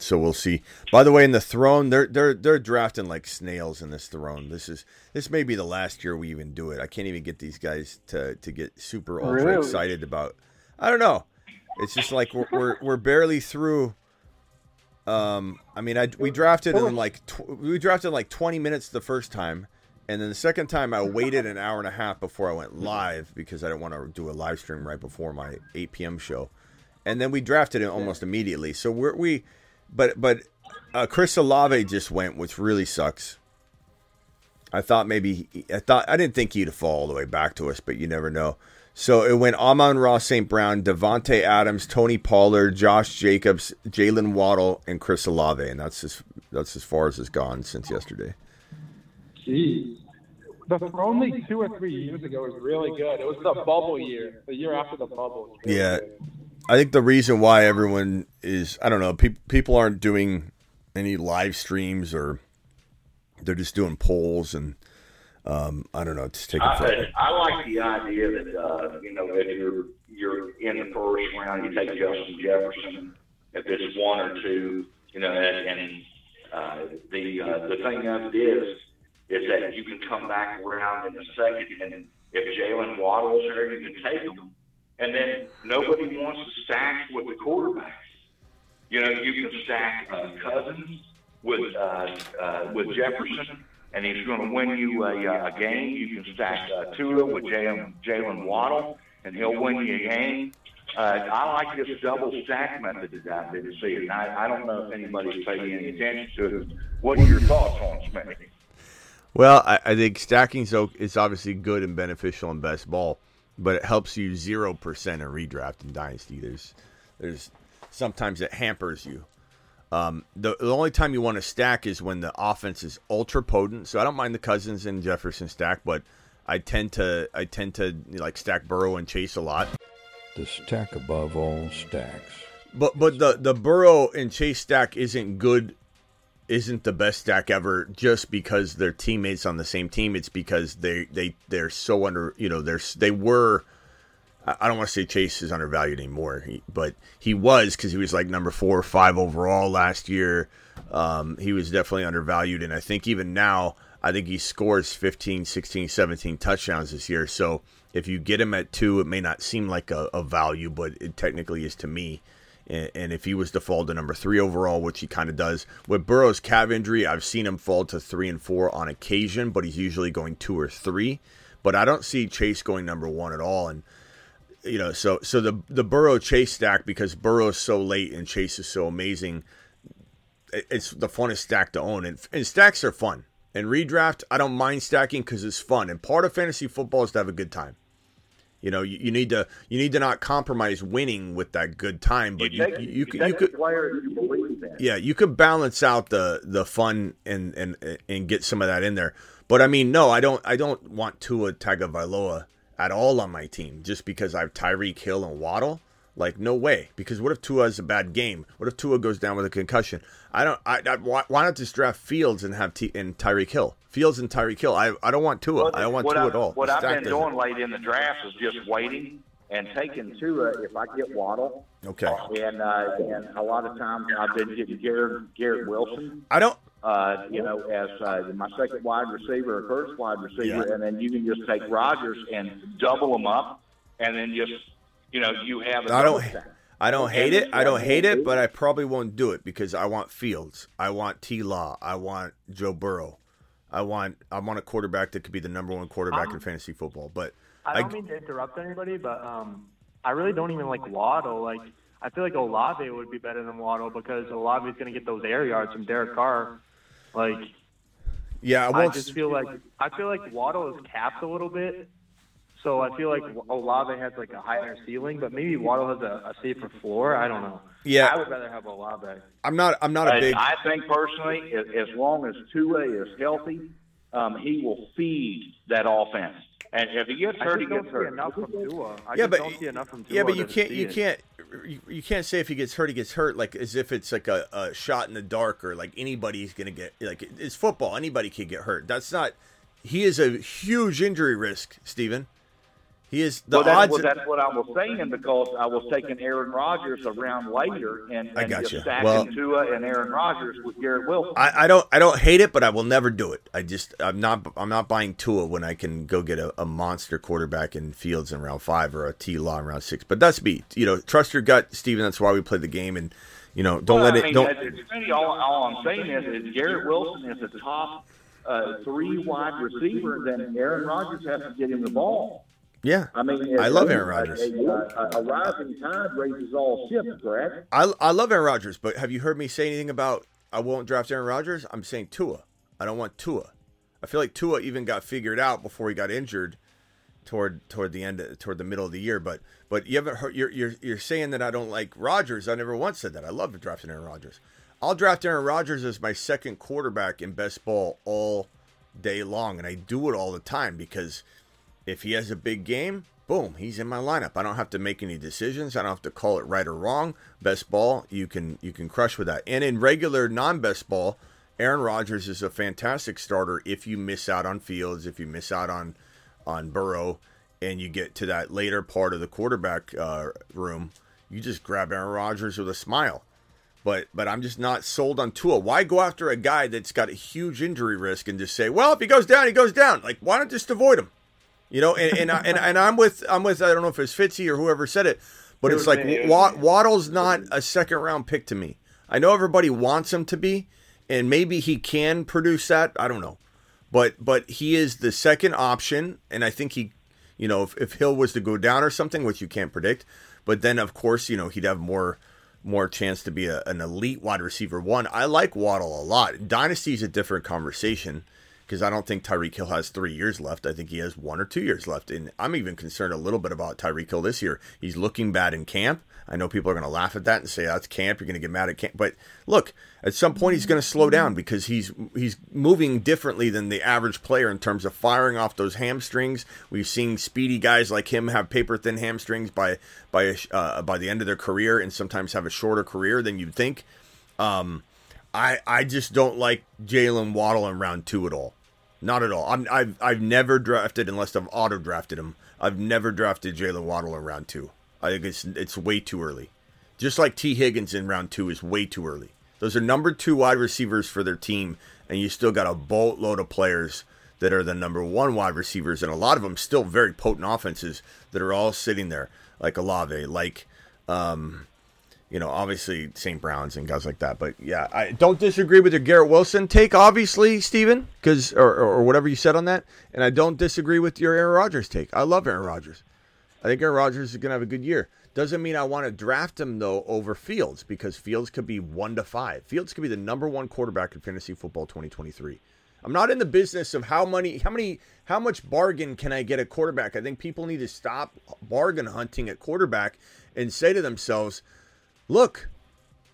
so we'll see. By the way, in the throne, they're they're they're drafting like snails in this throne. This is this may be the last year we even do it. I can't even get these guys to to get super ultra Really? excited about. I don't know. It's just like we're we're, we're barely through Um, I mean, I we drafted in like tw- we drafted in like 20 minutes the first time, and then the second time I waited an hour and a half before I went live because I didn't want to do a live stream right before my 8 p.m. show, and then we drafted it almost immediately. So we're we, but but uh, Chris Olave just went, which really sucks. I thought maybe I thought I didn't think he'd fall all the way back to us, but you never know. So it went Amon-Ra St. Brown, Davante Adams, Tony Pollard, Josh Jacobs, Jalen Waddle, and Chris Olave, and that's as that's as far as it's gone since yesterday. Jeez. The only two or three years ago was really good. It was the bubble year, the year after the bubble. Yeah. I think the reason why everyone is I don't know pe- people aren't doing any live streams or they're just doing polls and um, I don't know just taking. I, I like the idea that uh, you know that you're you're in the first round, you take Justin Jefferson if it's one or two, you know, and, and uh, the uh, the thing of it is is that you can come back around in the second, and if Jalen Waddle's there, you can take him, and then nobody wants to stack with the quarterbacks. You know, you can stack uh, Cousins with uh, uh, with Jefferson, and he's going to win you a, uh, a game. You can stack uh, Tua with Jalen Waddle, and he'll win you a game. Uh, I like this double stack method that I've been seeing. I, I don't know if anybody's paying any attention to it. What are your thoughts on it, Smitty? Well, I, I think stacking is obviously good and beneficial in best ball, but it helps you zero percent in redraft and dynasty. There's there's sometimes it hampers you. Um, the, the only time you want to stack is when the offense is ultra potent. So I don't mind the Cousins and Jefferson stack, but I tend to I tend to like stack Burrow and Chase a lot. The stack above all stacks. But but the the Burrow and Chase stack isn't good, isn't the best stack ever just because they're teammates on the same team. It's because they they they're so under you know they're they were. I don't want to say Chase is undervalued anymore, but he was because he was like number four or five overall last year. Um, he was definitely undervalued, and I think even now, I think he scores 15, 16, 17 touchdowns this year. So if you get him at two, it may not seem like a, a value, but it technically is to me. And, and if he was to fall to number three overall, which he kind of does, with Burrow's calf injury, I've seen him fall to three and four on occasion, but he's usually going two or three. But I don't see Chase going number one at all. And you know, so so the the Burrow Chase stack because Burrow is so late and Chase is so amazing. it- It's the funnest stack to own, and, and stacks are fun. And redraft, I don't mind stacking because it's fun. And part of fantasy football is to have a good time. You know, you, you need to you need to not compromise winning with that good time, but you you, you, could you could a player that you believe yeah, you could balance out the the fun and and and get some of that in there. But I mean, no, I don't I don't want Tua Tagovailoa at all on my team just because I have Tyreek Hill and Waddle. Like no way. Because what if Tua has a bad game? What if Tua goes down with a concussion? I don't. I, I why, why not just draft Fields and have T, and Tyreek Hill? Fields and Tyreek Hill. I I don't want Tua. I don't want Tua I- at all. What The I've been doesn't- doing late in the draft is just waiting and taking Tua if I get Waddle. Okay. And uh, and a lot of times I've been getting Garrett, Garrett Wilson. I don't. Uh, you know, as uh, my second wide receiver or first wide receiver, Yeah. and then you can just take Rodgers and double them up, and then just you know you have. a I don't. stack. I don't hate it. I don't hate it, but I probably won't do it because I want Fields. I want T. Law. I want Joe Burrow. I want. I want a quarterback that could be the number one quarterback in Um, fantasy football. But I don't mean to interrupt anybody, but um, I really don't even like Waddle. Like, I feel like Olave would be better than Waddle because Olave is going to get those air yards from Derek Carr. Like, yeah, I I just feel like I feel like Waddle is capped a little bit. So I feel like Olave has like a higher ceiling, but maybe Waddle has a, a safer floor. I don't know. Yeah. I would rather have Olave. I'm not. I'm not a I- big. I think personally, as, as long as Tua is healthy, um, he will feed that offense. And if he gets I hurt, he just don't gets see hurt. enough from Tua. I yeah, just but don't see enough from Tua. yeah, but you can't. You it. can't. You, you can't say if he gets hurt, he gets hurt like as if it's like a, a shot in the dark or like anybody's gonna get like it's football. Anybody can get hurt. That's not. He is a huge injury risk, Steven. He is the well, that's, odds. what, that's what I was saying because I was taking Aaron Rodgers around later and, I got just you. stacking Well- Tua and Aaron Rodgers with Garrett Wilson. I, I don't I don't hate it, but I will never do it. I just I'm not I'm not buying Tua when I can go get a, a monster quarterback in Fields in round five or a T Law in round six. But that's me. You know, trust your gut, Steven. That's why we play the game. And You know, don't well, let I it. mean, Don't. It's funny. All, all I'm saying is, is Garrett Wilson is the top uh, three wide receiver. Then Aaron Rodgers has to get him the ball. Yeah, I mean, I love Aaron Rodgers. A, a, a rising tide raises all ships, correct? I I love Aaron Rodgers, but have you heard me say anything about I won't draft Aaron Rodgers? I'm saying Tua. I don't want Tua. I feel like Tua even got figured out before he got injured toward toward the end toward the middle of the year. But but you haven't heard you're you're you're saying that I don't like Rodgers. I never once said that. I love drafting Aaron Rodgers. I'll draft Aaron Rodgers as my second quarterback in best ball all day long, and I do it all the time because if he has a big game, boom, he's in my lineup. I don't have to make any decisions. I don't have to call it right or wrong. Best ball, you can you can crush with that. And in regular non-best ball, Aaron Rodgers is a fantastic starter if you miss out on Fields, if you miss out on on Burrow, and you get to that later part of the quarterback uh, room, you just grab Aaron Rodgers with a smile. But but I'm just not sold on Tua. Why go after a guy that's got a huge injury risk and just say, well, if he goes down, he goes down. Like why not just avoid him? You know, and and, I, and and I'm with I'm with I don't know if it's Fitzy or whoever said it, but It it's like me, it Wa- Waddle's not a second round pick to me. I know everybody wants him to be, and maybe he can produce that. I don't know, but but he is the second option, and I think he, you know, if, if Hill was to go down or something, which you can't predict, but then of course you know he'd have more more chance to be a, an elite wide receiver one. I like Waddle a lot. Dynasty is a different conversation because I don't think Tyreek Hill has three years left. I think he has one or two years left. And I'm even concerned a little bit about Tyreek Hill this year. He's looking bad in camp. I know people are going to laugh at that and say that's camp. You're going to get mad at camp. But look, at some point he's going to slow down because he's he's moving differently than the average player in terms of firing off those hamstrings. We've seen speedy guys like him have paper thin hamstrings by by uh, by the end of their career, and sometimes have a shorter career than you'd think. Um, I I just don't like Jalen Waddle in round two at all. Not at all. I'm, I've I've never drafted unless I've auto drafted him. I've never drafted Jalen Waddle in round two. I think it's it's way too early. Just like T Higgins in round two is way too early. Those are number two wide receivers for their team, and you still got a boatload of players that are the number one wide receivers, and a lot of them still very potent offenses that are all sitting there, like Olave, like um, you know, obviously St. Browns and guys like that. But yeah, I don't disagree with your Garrett Wilson take, obviously, Steven, because or, or, whatever you said on that. And I don't disagree with your Aaron Rodgers take. I love Aaron Rodgers. I think Aaron Rodgers is going to have a good year. Doesn't mean I want to draft him though over Fields because Fields could be one to five. Fields could be the number one quarterback in fantasy football 2023. I'm not in the business of how many, how many, how much bargain can I get at quarterback. I think people need to stop bargain hunting at quarterback and say to themselves, look,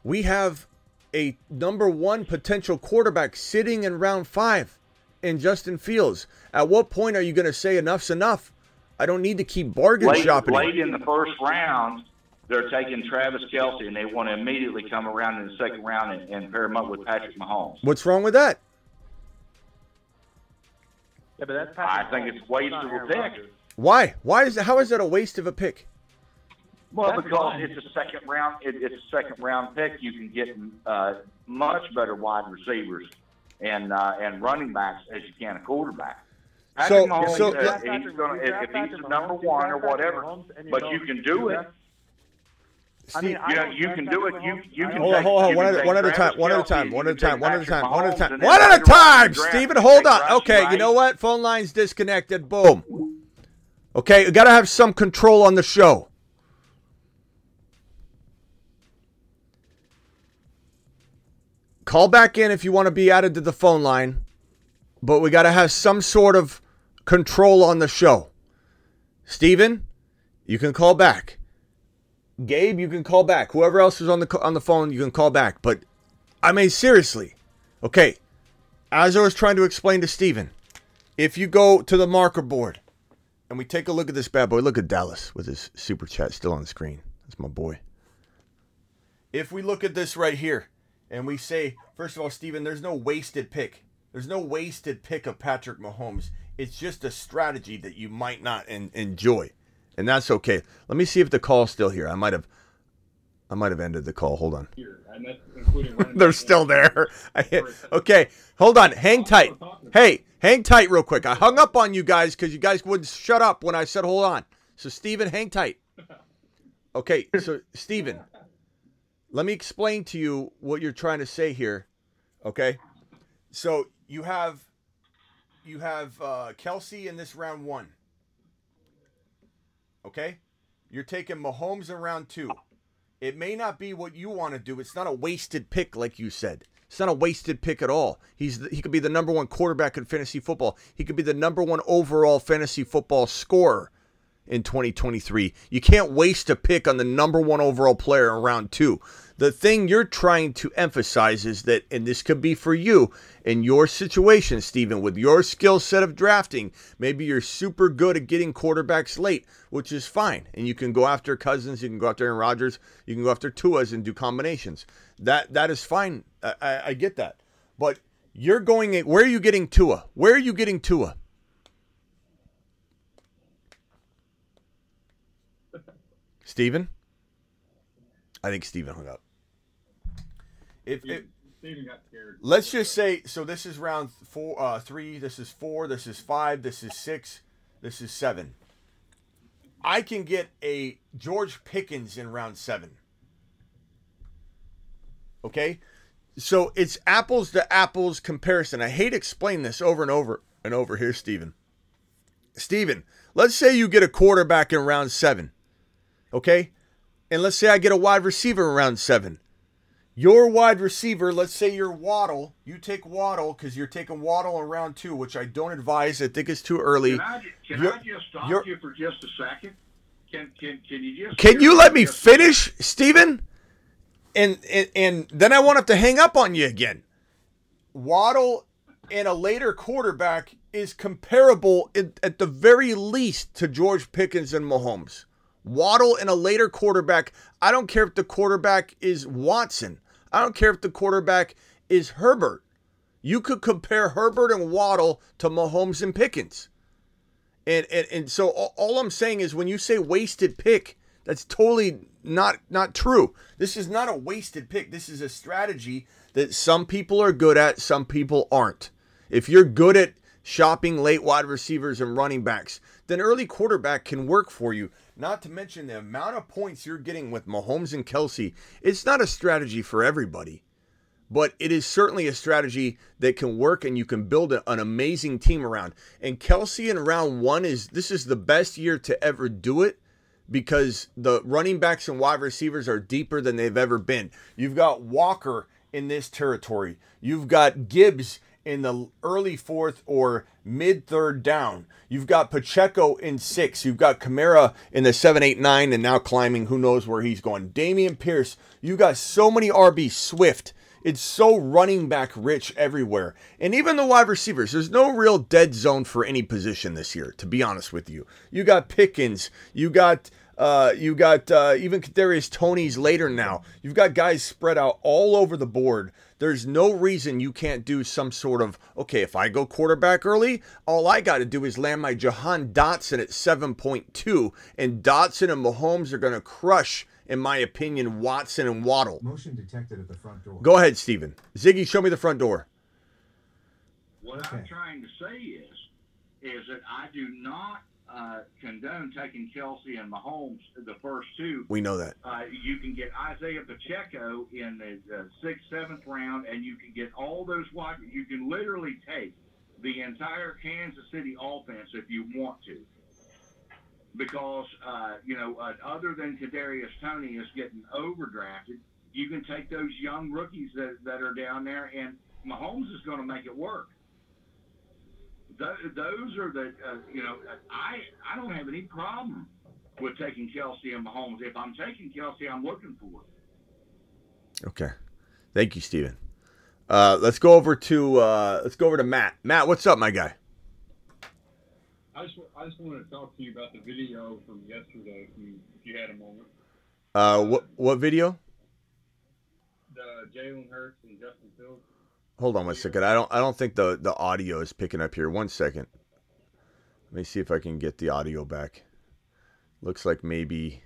we have a number one potential quarterback sitting in round five in Justin Fields. At what point are you going to say enough's enough? I don't need to keep bargain Late, shopping. late in the first round, they're taking Travis Kelce, and they want to immediately come around in the second round and, and pair him up with Patrick Mahomes. What's wrong with that? Yeah, but that's I think it's a waste of a pick. Why? Why is that, how is that a waste of a pick? Well, That's because fine. it's a second round. It, it's a second round pick. You can get uh, much better wide receivers and uh, and running backs as you can a quarterback. So- Mahomes, so uh, let- he's gonna, You draft if, if he's the number Mahomes, one or whatever, Mahomes, but you can do it. I mean, You know, you can do it. You you can Hold on, hold on, one at, one at a time, one at a time, one at a time, one at a time, one at a time, and one at a later on in the time. draft, Steven, hold on. Okay, you know what? Phone line's disconnected. Boom. Okay, we got to have some control on the show. Call back in if you want to be added to the phone line, but we got to have some sort of control on the show. Steven, you can call back. Gabe, you can call back. Whoever else is on the on the phone, you can call back. But I mean, seriously, okay. As I was trying to explain to Steven, if you go to the marker board and we take a look at this bad boy, look at Dallas with his super chat still on the screen. That's my boy. If we look at this right here and we say, first of all, Stephen, there's no wasted pick. There's no wasted pick of Patrick Mahomes. It's just a strategy that you might not en- enjoy. And that's okay. Let me see if the call's still here. I might have I might have ended the call. Hold on. And that's including running They're still there. Okay, hold on. Hang tight. Hey, hang tight real quick. I hung up on you guys because you guys wouldn't shut up when I said hold on. So, Steven, hang tight. Okay, so, Steven, let me explain to you what you're trying to say here. Okay, so you have you have uh, Kelce in this round one. Okay, you're taking Mahomes in round two. It may not be what you want to do. It's not a wasted pick, like you said. It's not a wasted pick at all. He's the, he could be the number one quarterback in fantasy football. He could be the number one overall fantasy football scorer in 2023. You can't waste a pick on the number one overall player in round two. The thing you're trying to emphasize is that, and this could be for you in your situation, Stephen, with your skill set of drafting, maybe you're super good at getting quarterbacks late, which is fine. And you can go after Cousins, you can go after Aaron Rodgers, you can go after Tua's and do combinations. That that is fine. I, I, I get that. But you're going, where are you getting Tua? Where are you getting Tua? Steven? I think Steven hung up. If, if Steven got scared. let's just say so this is round four uh three, this is four, this is five, this is six, this is seven. I can get a George Pickens in round seven. Okay? So it's apples to apples comparison. I hate explaining this over and over and over here, Steven. Steven, let's say you get a quarterback in round seven. Okay? And let's say I get a wide receiver in round seven. Your wide receiver, let's say you're Waddle. You take Waddle because you're taking Waddle in round two, which I don't advise. I think it's too early. Can I, can You're- I just stop you're- for just a second? Can can can you just Can you let me finish, Steven? And, and and then I won't have to hang up on you again. Waddle and a later quarterback is comparable at, at the very least to George Pickens and Mahomes. Waddle and a later quarterback. I don't care if the quarterback is Watson. I don't care if the quarterback is Herbert. You could compare Herbert and Waddle to Mahomes and Pickens. And, and and so all, I'm saying is when you say wasted pick, that's totally not not true. This is not a wasted pick. This is a strategy that some people are good at, some people aren't. If you're good at shopping late wide receivers and running backs, then early quarterback can work for you. Not to mention the amount of points you're getting with Mahomes and Kelce. It's not a strategy for everybody but it is certainly a strategy that can work and you can build an amazing team around. And Kelce in round one is this is the best year to ever do it because the running backs and wide receivers are deeper than they've ever been. You've got Walker in this territory. You've got Gibbs in the early fourth or mid third down. You've got Pacheco in six. You've got Kamara in the seven, eight, nine, and now climbing. Who knows where he's going? Dameon Pierce. You got so many RB Swift. It's so running back rich everywhere. And even the wide receivers, there's no real dead zone for any position this year, to be honest with you. You got Pickens, you got uh, you got uh, even Kadarius Toney's later now. You've got guys spread out all over the board. There's no reason you can't do some sort of okay. If I go quarterback early, all I got to do is land my Jahan Dotson at 7.2, and Dotson and Mahomes are going to crush, in my opinion, Watson and Waddle. Motion detected at the front door. Go ahead, Steven. Ziggy, show me the front door. What I'm trying to say is, is that I do not uh, condone taking Kelce and Mahomes the first two. We know that. Uh, you can get Isaiah Pacheco in the uh, sixth, seventh round, and you can get all those wide. You can literally take the entire Kansas City offense if you want to, because uh, you know, uh, other than Kadarius Toney is getting overdrafted, you can take those young rookies that that are down there, and Mahomes is going to make it work. Th- those are the uh, you know I I don't have any problem with taking Kelce and Mahomes. If I'm taking Kelce, I'm looking for it. Okay. Thank you, Steven. Uh, let's go over to uh, let's go over to Matt. Matt, what's up, my guy? I just, I just wanted to talk to you about the video from yesterday, if you, if you had a moment. Uh, what what video? The Jalen Hurts and Justin Fields. Hold on one second. I don't I don't think the the audio is picking up here. One second. Let me see if I can get the audio back. Looks like maybe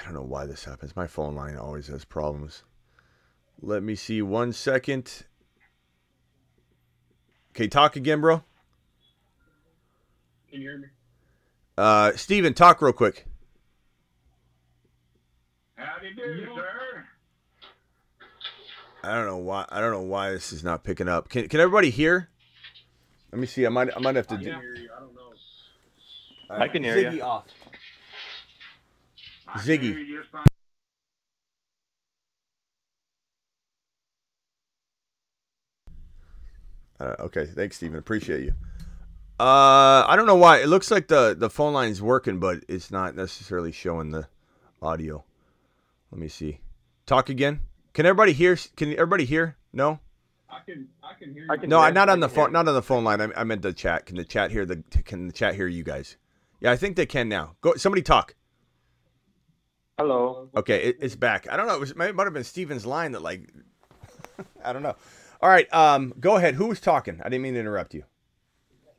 I don't know why this happens. My phone line always has problems. Let me see one second. Okay, talk again, bro. Can you hear me? Uh, Steven, talk real quick. Howdy do, sir. I don't know why. I don't know why this is not picking up. Can Can everybody hear? Let me see. I might. I might have to. I do, I don't know. Right. I can hear Ziggy you. off. Ziggy. Uh, okay, thanks, Stephen. Appreciate you. Uh, I don't know why. It looks like the the phone line's working, but it's not necessarily showing the audio. Let me see. Talk again. Can everybody hear? Can everybody hear? No. I can I can hear I can No, hear I not on the phone. Not on the phone line. I, I meant the chat. Can the chat hear the? Can the chat hear you guys? Yeah, I think they can now. Go. Somebody talk. Hello. Okay, it, it's back. I don't know. It, was, it might have been Steven's line that like. I don't know. All right. Um. Go ahead. Who was talking? I didn't mean to interrupt you.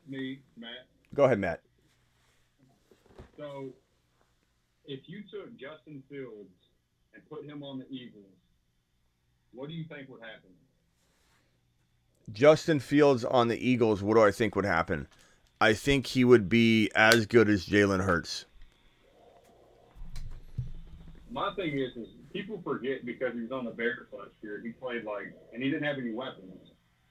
me, Matt. Go ahead, Matt. So, if you took Justin Fields and put him on the Eagles, what do you think would happen? Justin Fields on the Eagles. What do I think would happen? I think he would be as good as Jalen Hurts. My thing is, is people forget because he was on the Bears last year. He played like, and he didn't have any weapons.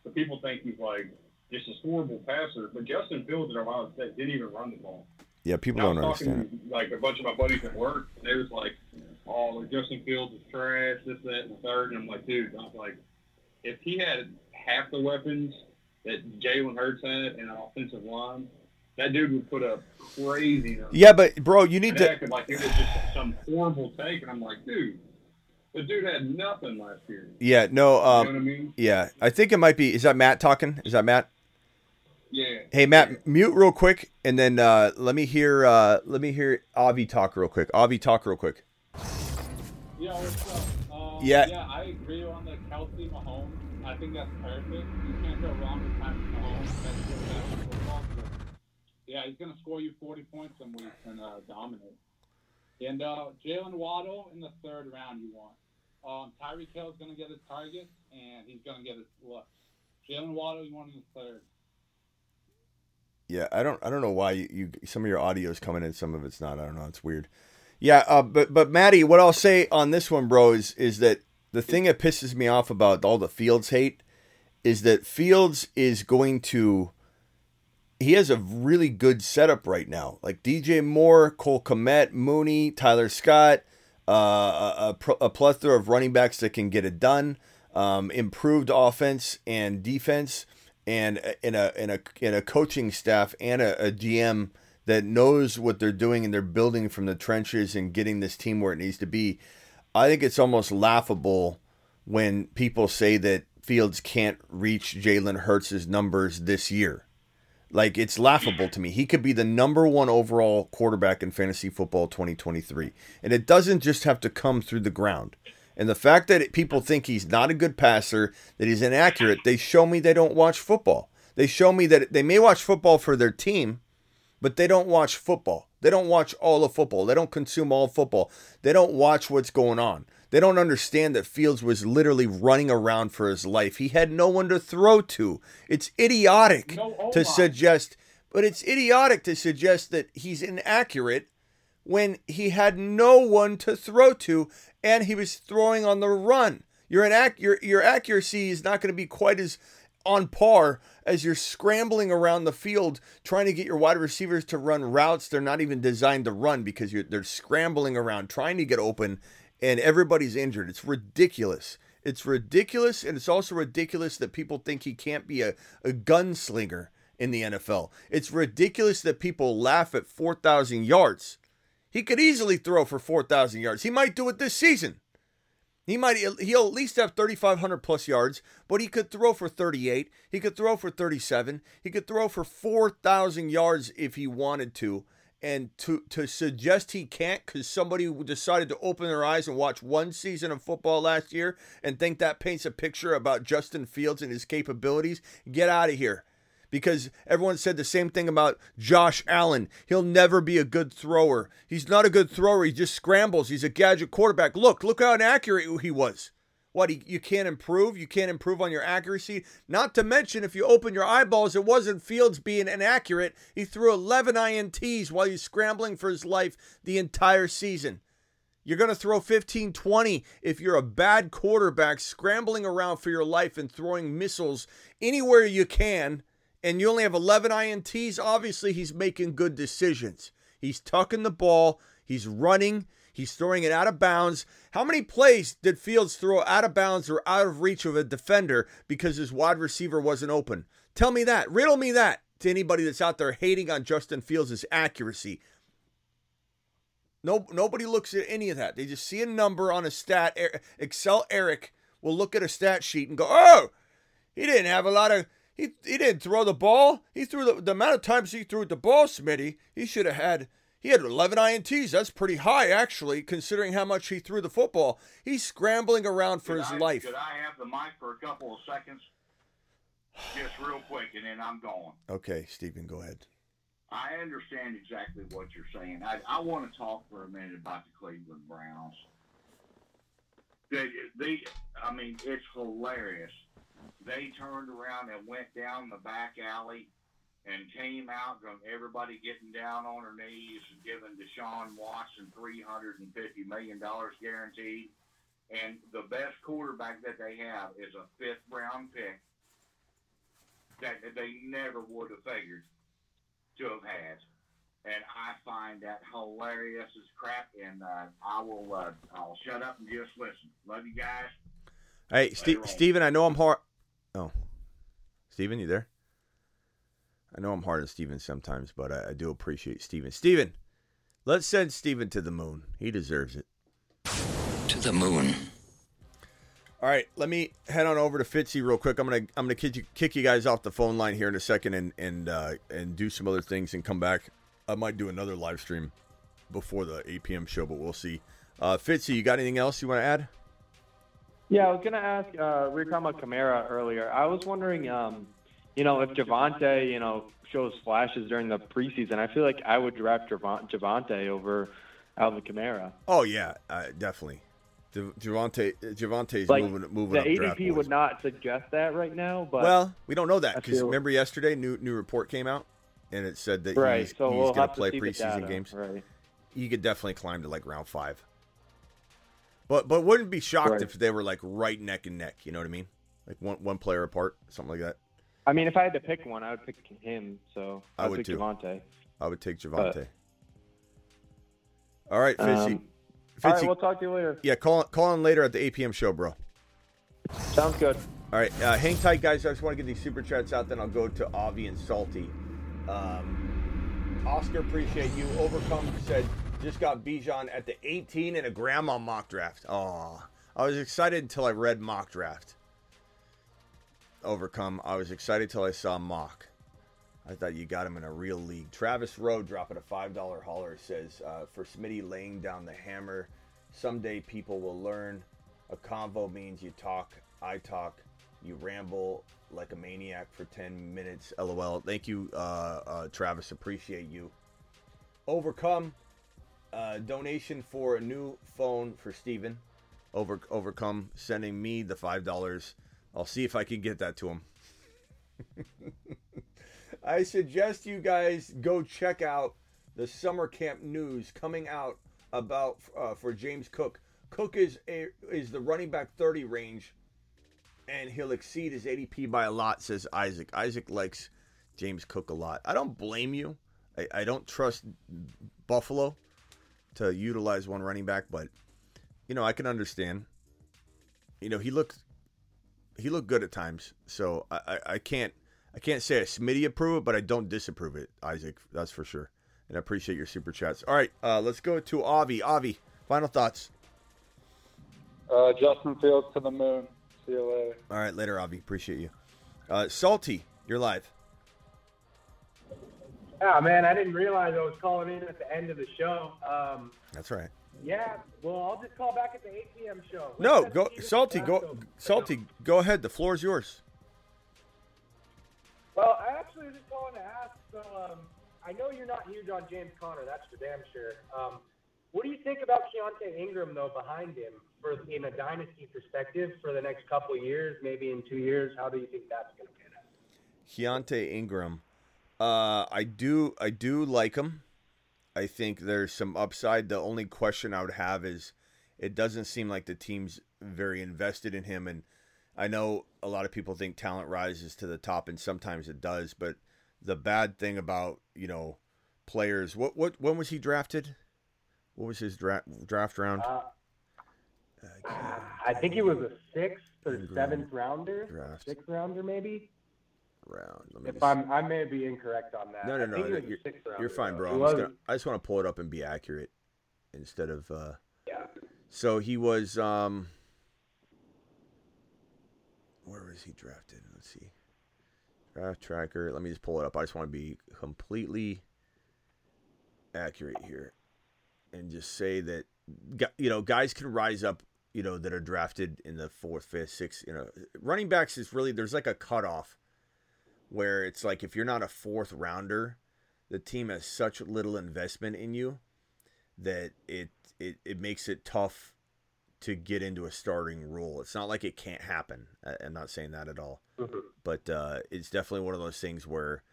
So people think he's like just a horrible passer. But Justin Fields at Ohio State didn't even run the ball. Yeah, people And don't was understand it. to like a bunch of my buddies at work, and they was like, "Oh, like, Justin Fields is trash, this, that, and the third. And I'm like, dude, I'm like, if he had half the weapons that Jalen Hurts had and an offensive line, that dude would put up crazy numbers. Yeah, but bro, you need to. like it was just some horrible take, and I'm like, dude, the dude had nothing last year. Yeah, no. you know what I Um. mean? Yeah, I think it might be. Is that Matt talking? Is that Matt? Yeah. Hey Matt, mute real quick, and then uh, let me hear. Uh, let me hear Avi talk real quick. Avi talk real quick. Yeah, what's up? Um, Yeah. Yeah, I agree on the Kelce Mahomes. I think that's perfect. You can't go wrong with Patrick Mahomes. That's the best football. But, yeah, he's going to score you 40 points some weeks and uh, dominate. And uh, Jalen Waddle in the third round, you want. Um, Tyreek Hill is going to get his targets, and he's going to get his looks. Jalen Waddle, you want in the third. Yeah, I don't. I don't know why you, you. Some of your audio is coming in, some of it's not. I don't know. It's weird. Yeah, uh, but but Maddie, what I'll say on this one, bro, is is that the thing that pisses me off about all the Fields hate is that Fields is going to. He has a really good setup right now. Like DJ Moore, Cole Kmet, Mooney, Tyler Scott, uh, a, a, plethora of running backs that can get it done. Um, improved offense and defense, and in a in a in a coaching staff and a, a GM that knows what they're doing and they're building from the trenches and getting this team where it needs to be. I think it's almost laughable when people say that Fields can't reach Jalen Hurts' numbers this year. Like it's laughable to me. He could be the number one overall quarterback in fantasy football 2023, and it doesn't just have to come through the ground. And the fact that people think he's not a good passer, that he's inaccurate, they show me they don't watch football. They show me that they may watch football for their team, but they don't watch football. They don't watch all of football. They don't consume all football. They don't watch what's going on. They don't understand that Fields was literally running around for his life. He had no one to throw to. It's idiotic No O-line. to suggest, but it's idiotic to suggest that he's inaccurate when he had no one to throw to and he was throwing on the run. Your inac- your your accuracy is not going to be quite as on par as you're scrambling around the field trying to get your wide receivers to run routes they're not even designed to run because they're scrambling around trying to get open and everybody's injured. It's ridiculous. It's ridiculous and it's also ridiculous that people think he can't be a, a gunslinger in the NFL. It's ridiculous that people laugh at 4,000 yards. He could easily throw for 4,000 yards. He might do it this season. He might he'll at least have 3500 plus yards, but he could throw for 38. He could throw for 37. He could throw for 4000 yards if he wanted to. And to to suggest he can't cuz somebody decided to open their eyes and watch one season of football last year and think that paints a picture about Justin Fields and his capabilities, get out of here because everyone said the same thing about Josh Allen. He'll never be a good thrower. He's not a good thrower. He just scrambles. He's a gadget quarterback. Look, look how inaccurate he was. What, he, you can't improve? You can't improve on your accuracy? Not to mention, if you open your eyeballs, it wasn't Fields being inaccurate. He threw 11 INTs while he's scrambling for his life the entire season. You're going to throw 15, 20 if you're a bad quarterback scrambling around for your life and throwing missiles anywhere you can, and you only have 11 INTs. Obviously, he's making good decisions. He's tucking the ball, he's running, he's throwing it out of bounds. How many plays did Fields throw out of bounds or out of reach of a defender because his wide receiver wasn't open? Tell me that. Riddle me that to anybody that's out there hating on Justin Fields' accuracy. No, nobody looks at any of that. They just see a number on a stat. Er, Excel Eric will look at a stat sheet and go, "Oh, he didn't have a lot of. He he didn't throw the ball. He threw the, the amount of times he threw the ball, Smitty. He should have had. He had 11 ints. That's pretty high, actually, considering how much he threw the football. He's scrambling around for Could his I- life. Could I have the mic for a couple of seconds? Just real quick, and then I'm going. Okay, Stephen, go ahead. I understand exactly what you're saying. I, I want to talk for a minute about the Cleveland Browns. They, they, I mean, it's hilarious. They turned around and went down the back alley and came out from everybody getting down on their knees and giving Deshaun Watson $350 million guaranteed. And the best quarterback that they have is a fifth round pick that they never would have figured to have had. And I find that hilarious as crap. And uh, I will, uh, I'll shut up and just listen. Love you guys. Hey, Ste- Steven, I know I'm hard. Oh, Steven, you there? I know I'm hard on Steven sometimes, but I, I do appreciate Steven. Steven, let's send Steven to the moon. He deserves it. To the moon. All right, let me head on over to Fitzy real quick. I'm gonna I'm gonna kick you, kick you guys off the phone line here in a second and and uh, and do some other things and come back. I might do another live stream before the 8 p.m. show, but we'll see. Uh, Fitzy, you got anything else you want to add? Yeah, I was gonna ask. Uh, we were talking about Kamara earlier. I was wondering, um, you know, if Javante, you know, shows flashes during the preseason. I feel like I would draft Javante over Alvin Kamara. Oh yeah, uh, definitely. De- Javante Javante's Like moving moving the up draft ADP would not suggest that right now, but well, we don't know that because remember yesterday, new new report came out, and it said that Right, he's, so he's we'll going to to play preseason games. right. He could definitely climb to like round five. But but wouldn't be shocked Right. if they were like right neck and neck. You know what I mean? Like one one player apart, something like that. I mean, if I had to pick one, I would pick him. So I I'd would pick too. Javante. I would take Javante. All right, Fitzy. Um, all right, we'll talk to you later. yeah, call call on later at the 8 p.m. show, bro. Sounds good. All right, uh, hang tight, guys. I just want to get these super chats out, then I'll go to Avi and Salty. Um, Oscar, appreciate you. Overcome said just got Bijan at the 18 in a grandma mock draft. Oh, I was excited until I read mock draft. Overcome. I was excited till I saw mock. I thought you got him in a real league. Travis Rowe dropping a five dollar hauler says uh, for Smitty laying down the hammer. Someday people will learn. A convo means you talk, I talk, you ramble like a maniac for ten minutes. LOL. Thank you, uh, uh, Travis. Appreciate you. Overcome. Uh, donation for a new phone for Steven. Over overcome sending me the five dollars. I'll see if I can get that to him. I suggest you guys go check out the summer camp news coming out about uh, for James Cook. Cook is a, is the running back 30 range, and he'll exceed his ADP by a lot. Says Isaac. Isaac likes James Cook a lot. I don't blame you. I, I don't trust Buffalo to utilize one running back, but you know I can understand. You know he looked he looked good at times, so I, I, I can't I can't say I Smitty approve it, but I don't disapprove it, Isaac. That's for sure. And I appreciate your super chats. All right, uh, let's go to Avi. Avi, final thoughts. Uh, Justin Fields to the moon. See you later. All right, later, Avi. Appreciate you. Uh, Salty, you're live. Oh man, I didn't realize I was calling in at the end of the show. Um, That's right. yeah, well, I'll just call back at the 8 p.m. show. Let's No, go Salty. Go. Salty. Go ahead. The floor is yours. Well, I actually was just calling to ask. So, um, I know you're not huge on James Conner. That's for damn sure. Um, what do you think about Keaontay Ingram though behind him for in a dynasty perspective for the next couple of years, maybe in two years? How do you think that's going to pan out? Keaontay Ingram. Uh, I do I do like him. I think there's some upside. The only question I would have is it doesn't seem like the team's very invested in him. And I know a lot of people think talent rises to the top, and sometimes it does. But the bad thing about, you know, players, what, what, when was he drafted? What was his draft draft round? Uh, I think he was a sixth or seventh rounder, Draft. sixth rounder maybe. Round. Let me If just- I'm, I may be incorrect on that. no, no, no, no, you're, you're fine, bro. I'm just was- gonna, I just want to pull it up and be accurate instead of. Uh, Yeah. So he was. um Where was he drafted? Let's see. Draft tracker. Let me just pull it up. I just want to be completely accurate here, and just say that you know guys can rise up. You know that are drafted in the fourth, fifth, sixth. You know, running backs is really there's like a cutoff where it's like if you're not a fourth rounder, the team has such little investment in you that it it, it makes it tough to get into a starting role. It's not like it can't happen. I, I'm not saying that at all, but uh, it's definitely one of those things where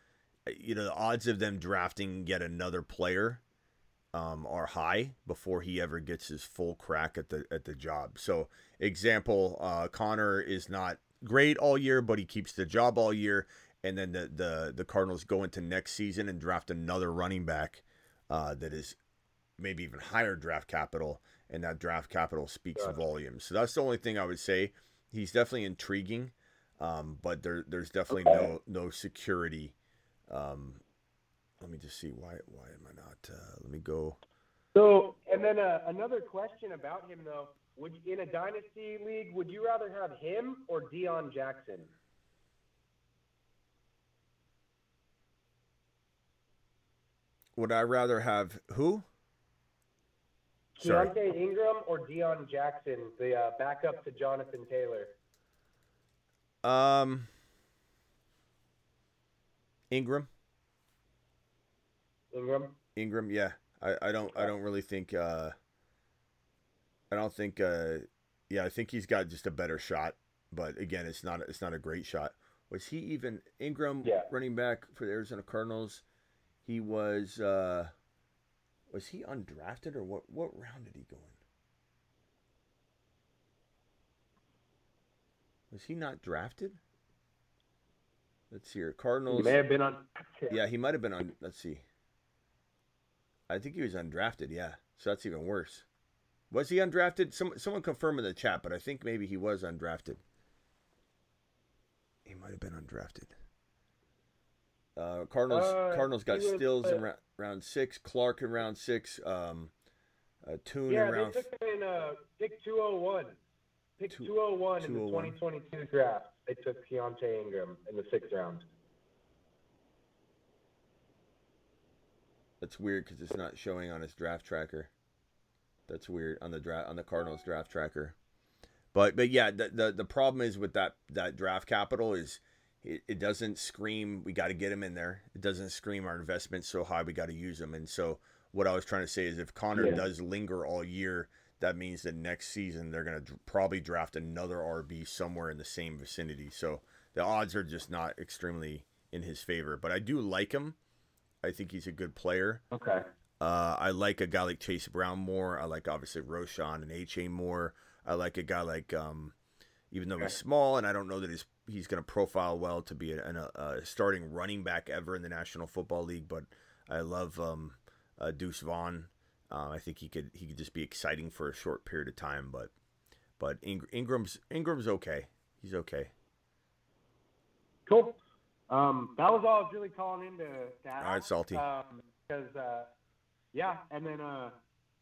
you know the odds of them drafting yet another player um, are high before he ever gets his full crack at the at the job. So, example, uh, Connor is not great all year, but he keeps the job all year, and then the the the Cardinals go into next season and draft another running back uh, that is maybe even higher draft capital, and that draft capital speaks volumes. So that's the only thing I would say. He's definitely intriguing, um, but there there's definitely no no security. Um, let me just see why why am I not? Uh, let me go. So, and then uh, another question about him though: Would in a dynasty league, would you rather have him or Deon Jackson? Would I rather have who? Sorry. Keaontay Ingram or Deon Jackson, the uh, backup to Jonathan Taylor? Um, Ingram. Ingram. Ingram, yeah. I, I don't I don't really think uh I don't think uh yeah, I think he's got just a better shot, but again, it's not it's not a great shot. Was he even Ingram Yeah. running back for the Arizona Cardinals? He was uh was he undrafted or what what round did he go in? Was he not drafted? Let's see here. Cardinals He may have been on. yeah, he might have been on. Let's see. I think he was undrafted. Yeah, so that's even worse. Was he undrafted? Some someone confirm in the chat, but I think maybe he was undrafted. He might have been undrafted. Uh, Cardinals. Uh, Cardinals got was, Stills in uh, ra- round six, Clark in round six, um, uh, Tune Yeah, in they round. took him in uh, pick 201. Pick Two- 201 in the 2022 draft. They took Keaontay Ingram in the sixth round. That's weird because it's not showing on his draft tracker. That's weird on the draft on the Cardinals draft tracker. But but yeah, the the, the problem is with that that draft capital is it, it doesn't scream we got to get him in there. It doesn't scream our investment's so high we got to use him. And so what I was trying to say is if Conner Yeah. does linger all year, that means that next season they're going to probably draft another RB somewhere in the same vicinity. So the odds are just not extremely in his favor. But I do like him. I think he's a good player. Okay. Uh, I like a guy like Chase Brown more. I like obviously Roschon and H.A. more. I like a guy like, um, even though he's small and I don't know that he's, he's going to profile well to be a, a, a starting running back ever in the National Football League, but I love um, uh, Deuce Vaughn. Uh, I think he could he could just be exciting for a short period of time, but but Ing- Ingram's Ingram's okay. He's okay. Cool. Um, that was all I was really calling in to, to ask. All right, Salty. Um, because, uh, yeah, and then, uh,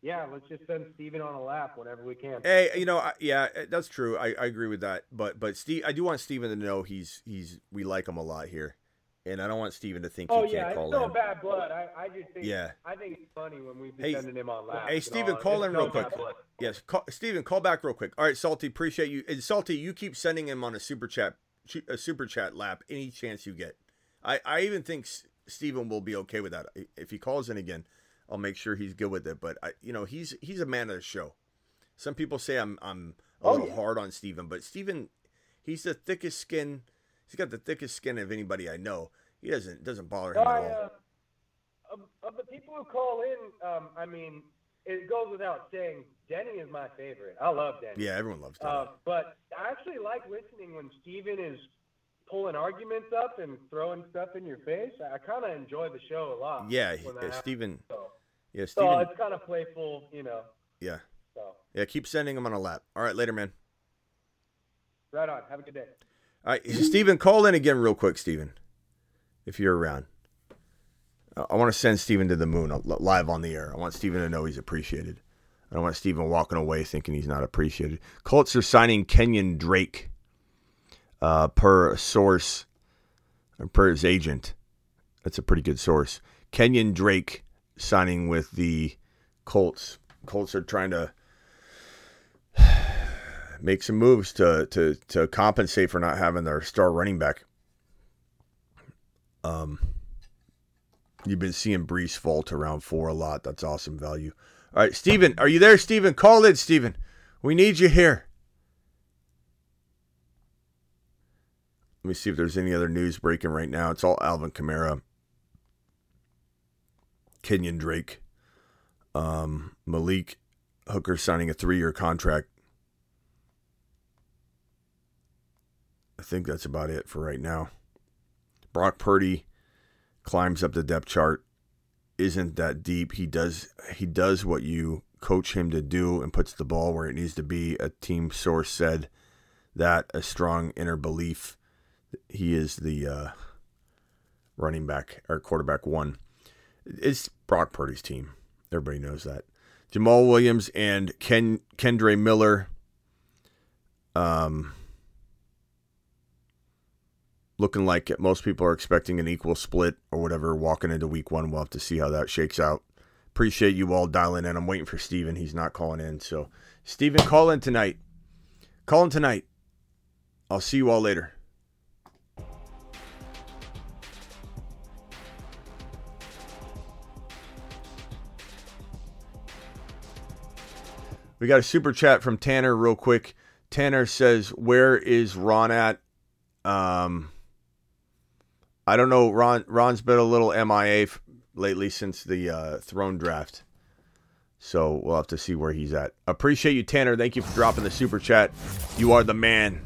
yeah, let's just send Steven on a lap whenever we can. Hey, you know, I, yeah, eh, that's true. I, I agree with that. But but Steve, I do want Steven to know he's he's we like him a lot here, and I don't want Steven to think Oh he yeah, can't call it's call still in. bad blood. I, I just think Yeah. I think it's funny when we Hey, sending him on laps. Hey, Steven, call It's in real quick. blood. Yes, call, Steven, call back real quick. All right, Salty, appreciate you. And Salty, you keep sending him on a super chat, a super chat lap any chance you get. I, I even think Steven will be okay with that. If he calls in again, I'll make sure he's good with it. But I, you know, he's he's a man of the show. Some people say I'm I'm a Oh, little yeah. hard on Steven, but Steven, he's the thickest skin. He's got the thickest skin of anybody I know. He doesn't doesn't bother him at all. uh, of, of the people people who call in, um, I mean, it goes without saying, Denny is my favorite. I love Denny. Yeah, everyone loves Denny. Uh, but I actually like listening when Steven is pulling arguments up and throwing stuff in your face. I kind of enjoy the show a lot. yeah, yeah. Steven. So, Yeah, so it's kind of playful, you know. yeah. So Yeah, keep sending them on a lap. All right, later, man. right on. Have a good day. All right, Steven, call in again real quick, Steven, if you're around. I want to send Steven to the moon uh, live on the air. I want Steven to know he's appreciated. I don't want Steven walking away thinking he's not appreciated. Colts are signing Kenyon Drake uh, per source, or per his agent. That's a pretty good source. Kenyon Drake signing with the Colts. Colts are trying to make some moves to to to compensate for not having their star running back. Um, you've been seeing Breece fall to round four a lot. That's awesome value. All right, Steven, are you there, Steven? Call in, Steven. We need you here. Let me see if there's any other news breaking right now. It's all Alvin Kamara, Kenyon Drake, um, Malik Hooker signing a three-year contract. I think that's about it for right now. Brock Purdy climbs up the depth chart. Isn't that deep? He does he does what you coach him to do and puts the ball where it needs to be. A team source said that a strong inner belief. He is the uh, running back or quarterback one. It's Brock Purdy's team. Everybody knows that. Jamaal Williams and Ken Kendre Miller. Um, looking like most people are expecting an equal split or whatever walking into week one. We'll have to see how that shakes out. Appreciate you all dialing in. I'm waiting for Steven. He's not calling in. So, Steven, call in tonight. Call in tonight. I'll see you all later. We got a super chat from Tanner real quick. Tanner says, "Where is Ron at?" Um, I don't know. Ron Ron's been a little MIA f- lately since the uh, throne draft, so we'll have to see where he's at. Appreciate you, Tanner. Thank you for dropping the super chat. You are the man.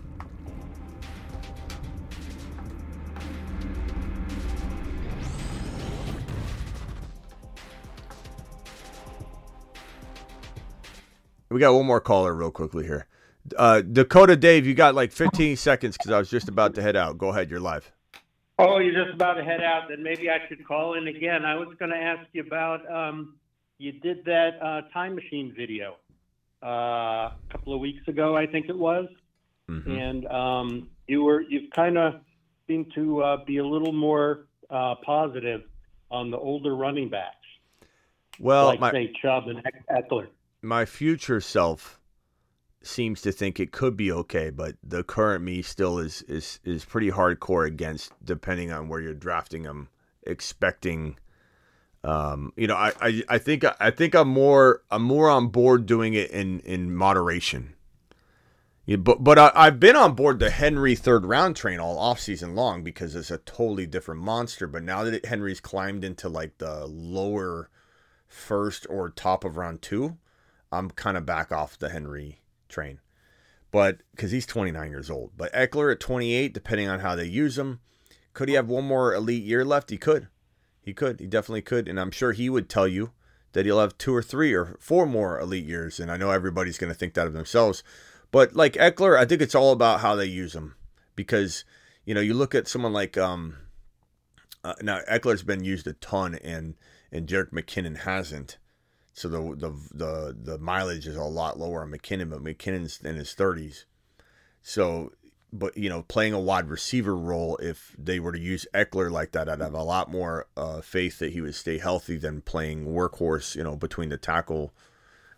We got one more caller real quickly here. Uh, Dakota Dave, you got like 15 seconds because I was just about to head out. Go ahead, you're live. Oh, you're just about to head out. Then maybe I should call in again. I was going to ask you about um, you did that uh, time machine video uh, a couple of weeks ago, I think it was, Mm-hmm. and um, you were you've kind of seemed to uh, be a little more uh, positive on the older running backs, Well, like my say Chubb and Ekeler. My future self seems to think it could be okay, but the current me still is is is pretty hardcore against depending on where you're drafting them, expecting. Um, you know, I, I, I think I think I'm more I'm more on board doing it in in moderation. Yeah, but but I, I've been on board the Henry third round train all off season long because it's a totally different monster. But now that Henry's climbed into like the lower first or top of round two, I'm kind of back off the Henry train. But because he's 29 years old. But Ekeler at 28, depending on how they use him, could he have one more elite year left? He could. He could. He definitely could. And I'm sure he would tell you that he'll have two or three or four more elite years. And I know everybody's going to think that of themselves. But like Ekeler, I think it's all about how they use him. Because, you know, you look at someone like, um, uh, now Ekeler's been used a ton and, and Jerick McKinnon hasn't. So the, the the the mileage is a lot lower on McKinnon, but McKinnon's in his thirties. So, but you know, playing a wide receiver role, if they were to use Ekeler like that, I'd have a lot more uh, faith that he would stay healthy than playing workhorse. You know, between the tackle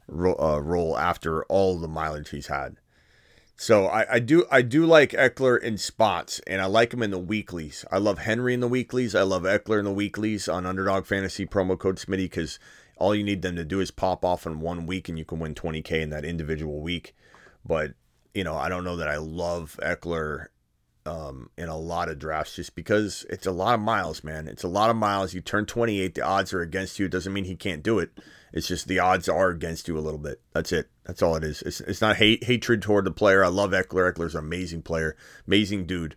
ro- uh, role after all the mileage he's had. So I, I do I do like Ekeler in spots, and I like him in the weeklies. I love Henry in the weeklies. I love Ekeler in the weeklies on Underdog Fantasy promo code Smitty because all you need them to do is pop off in one week, and you can win 20k in that individual week. But you know, I don't know that I love Ekeler um, in a lot of drafts just because it's a lot of miles, man. It's a lot of miles. You turn 28, the odds are against you. It doesn't mean he can't do it. It's just the odds are against you a little bit. That's it. That's all it is. It's, it's not hate hatred toward the player. I love Ekeler. Ekeler's an amazing player, amazing dude.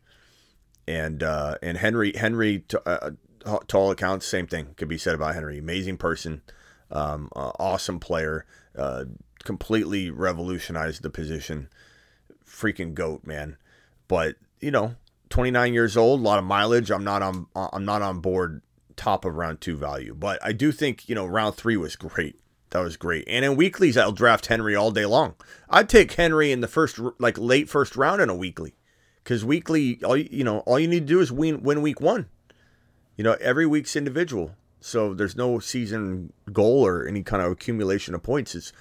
And uh, and Henry Henry to, uh, to all accounts, same thing could be said about Henry. Amazing person, um, uh, awesome player, uh, completely revolutionized the position. Freaking goat, man. But you know, 29 years old, a lot of mileage. I'm not on I'm not on board top of round two value, but I do think you know round three was great. That was great. And in weeklies, I'll draft Henry all day long. I'd take Henry in the first like late first round in a weekly because weekly, all you, know, all you need to do is win win week one. You know, every week's individual, so there's no season goal or any kind of accumulation of points. It's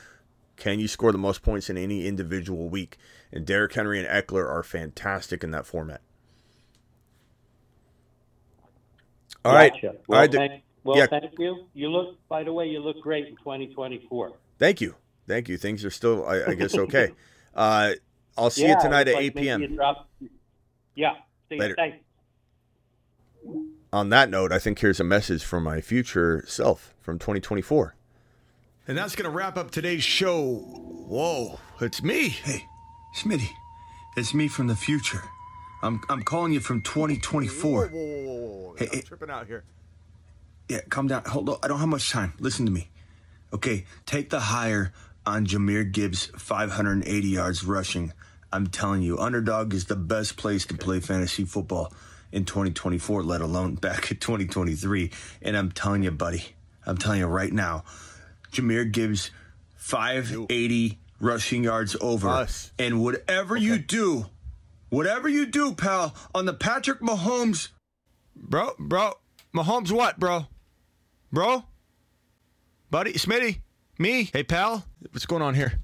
can you score the most points in any individual week? And Derrick Henry and Ekeler are fantastic in that format. All right, Gotcha. all Well, right. thank, well, yeah. thank you. You look, by the way, you look great in 2024. Thank you, thank you. Things are still, I, I guess, okay. uh, I'll see Yeah, you tonight at like 8 p.m. you yeah. See you. Later. Thanks. On that note, I think here's a message from my future self from 2024. And that's going to wrap up today's show. Whoa, it's me. Hey, Smitty, it's me from the future. I'm I'm calling you from 2024. Whoa, whoa, whoa, whoa, whoa. Hey, I'm hey. tripping out here. Yeah, calm down. Hold on. I don't have much time. Listen to me. Okay, take the higher on Jahmyr Gibbs 580 yards rushing. I'm telling you, underdog is the best place to play fantasy football in 2024, let alone back in 2023. And I'm telling you, buddy, I'm telling you right now, Jahmyr Gibbs 580 rushing yards over. Us. And whatever you do, whatever you do, pal, on the Patrick Mahomes Bro, bro. Mahomes what, bro? Bro? Buddy, Smitty? Me? Hey, pal? What's going on here?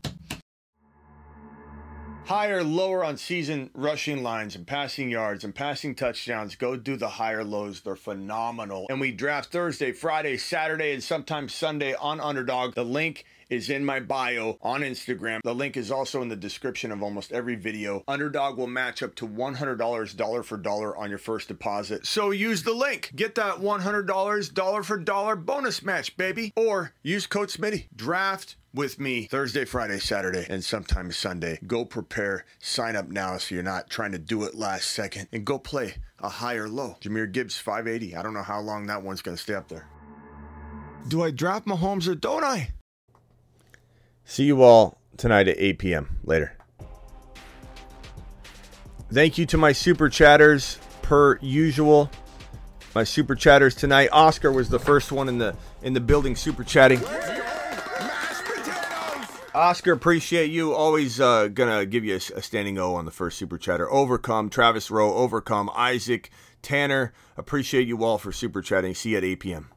Higher, lower on season rushing lines and passing yards and passing touchdowns. Go do the higher lows. They're phenomenal. And we draft Thursday, Friday, Saturday, and sometimes Sunday on Underdog. The link is in my bio on Instagram. The link is also in the description of almost every video. Underdog will match up to $100 for dollar on your first deposit. So use the link. Get that $100 for dollar bonus match, baby. Or use code Smitty. Draft with me Thursday, Friday, Saturday, and sometimes Sunday. Go prepare, sign up now so you're not trying to do it last second, and go play a higher low. Jahmyr Gibbs 580. I don't know how long that one's going to stay up there. Do I draft Mahomes or don't I? See you all tonight at 8 p.m. Later. Thank you to my super chatters, per usual. My super chatters tonight. Oscar was the first one in the in the building super chatting. Oscar, appreciate you. Always uh, gonna give you a, a standing O on the first super chatter. Overcome, Travis Rowe, overcome, Isaac, Tanner. Appreciate you all for super chatting. See you at 8 p.m.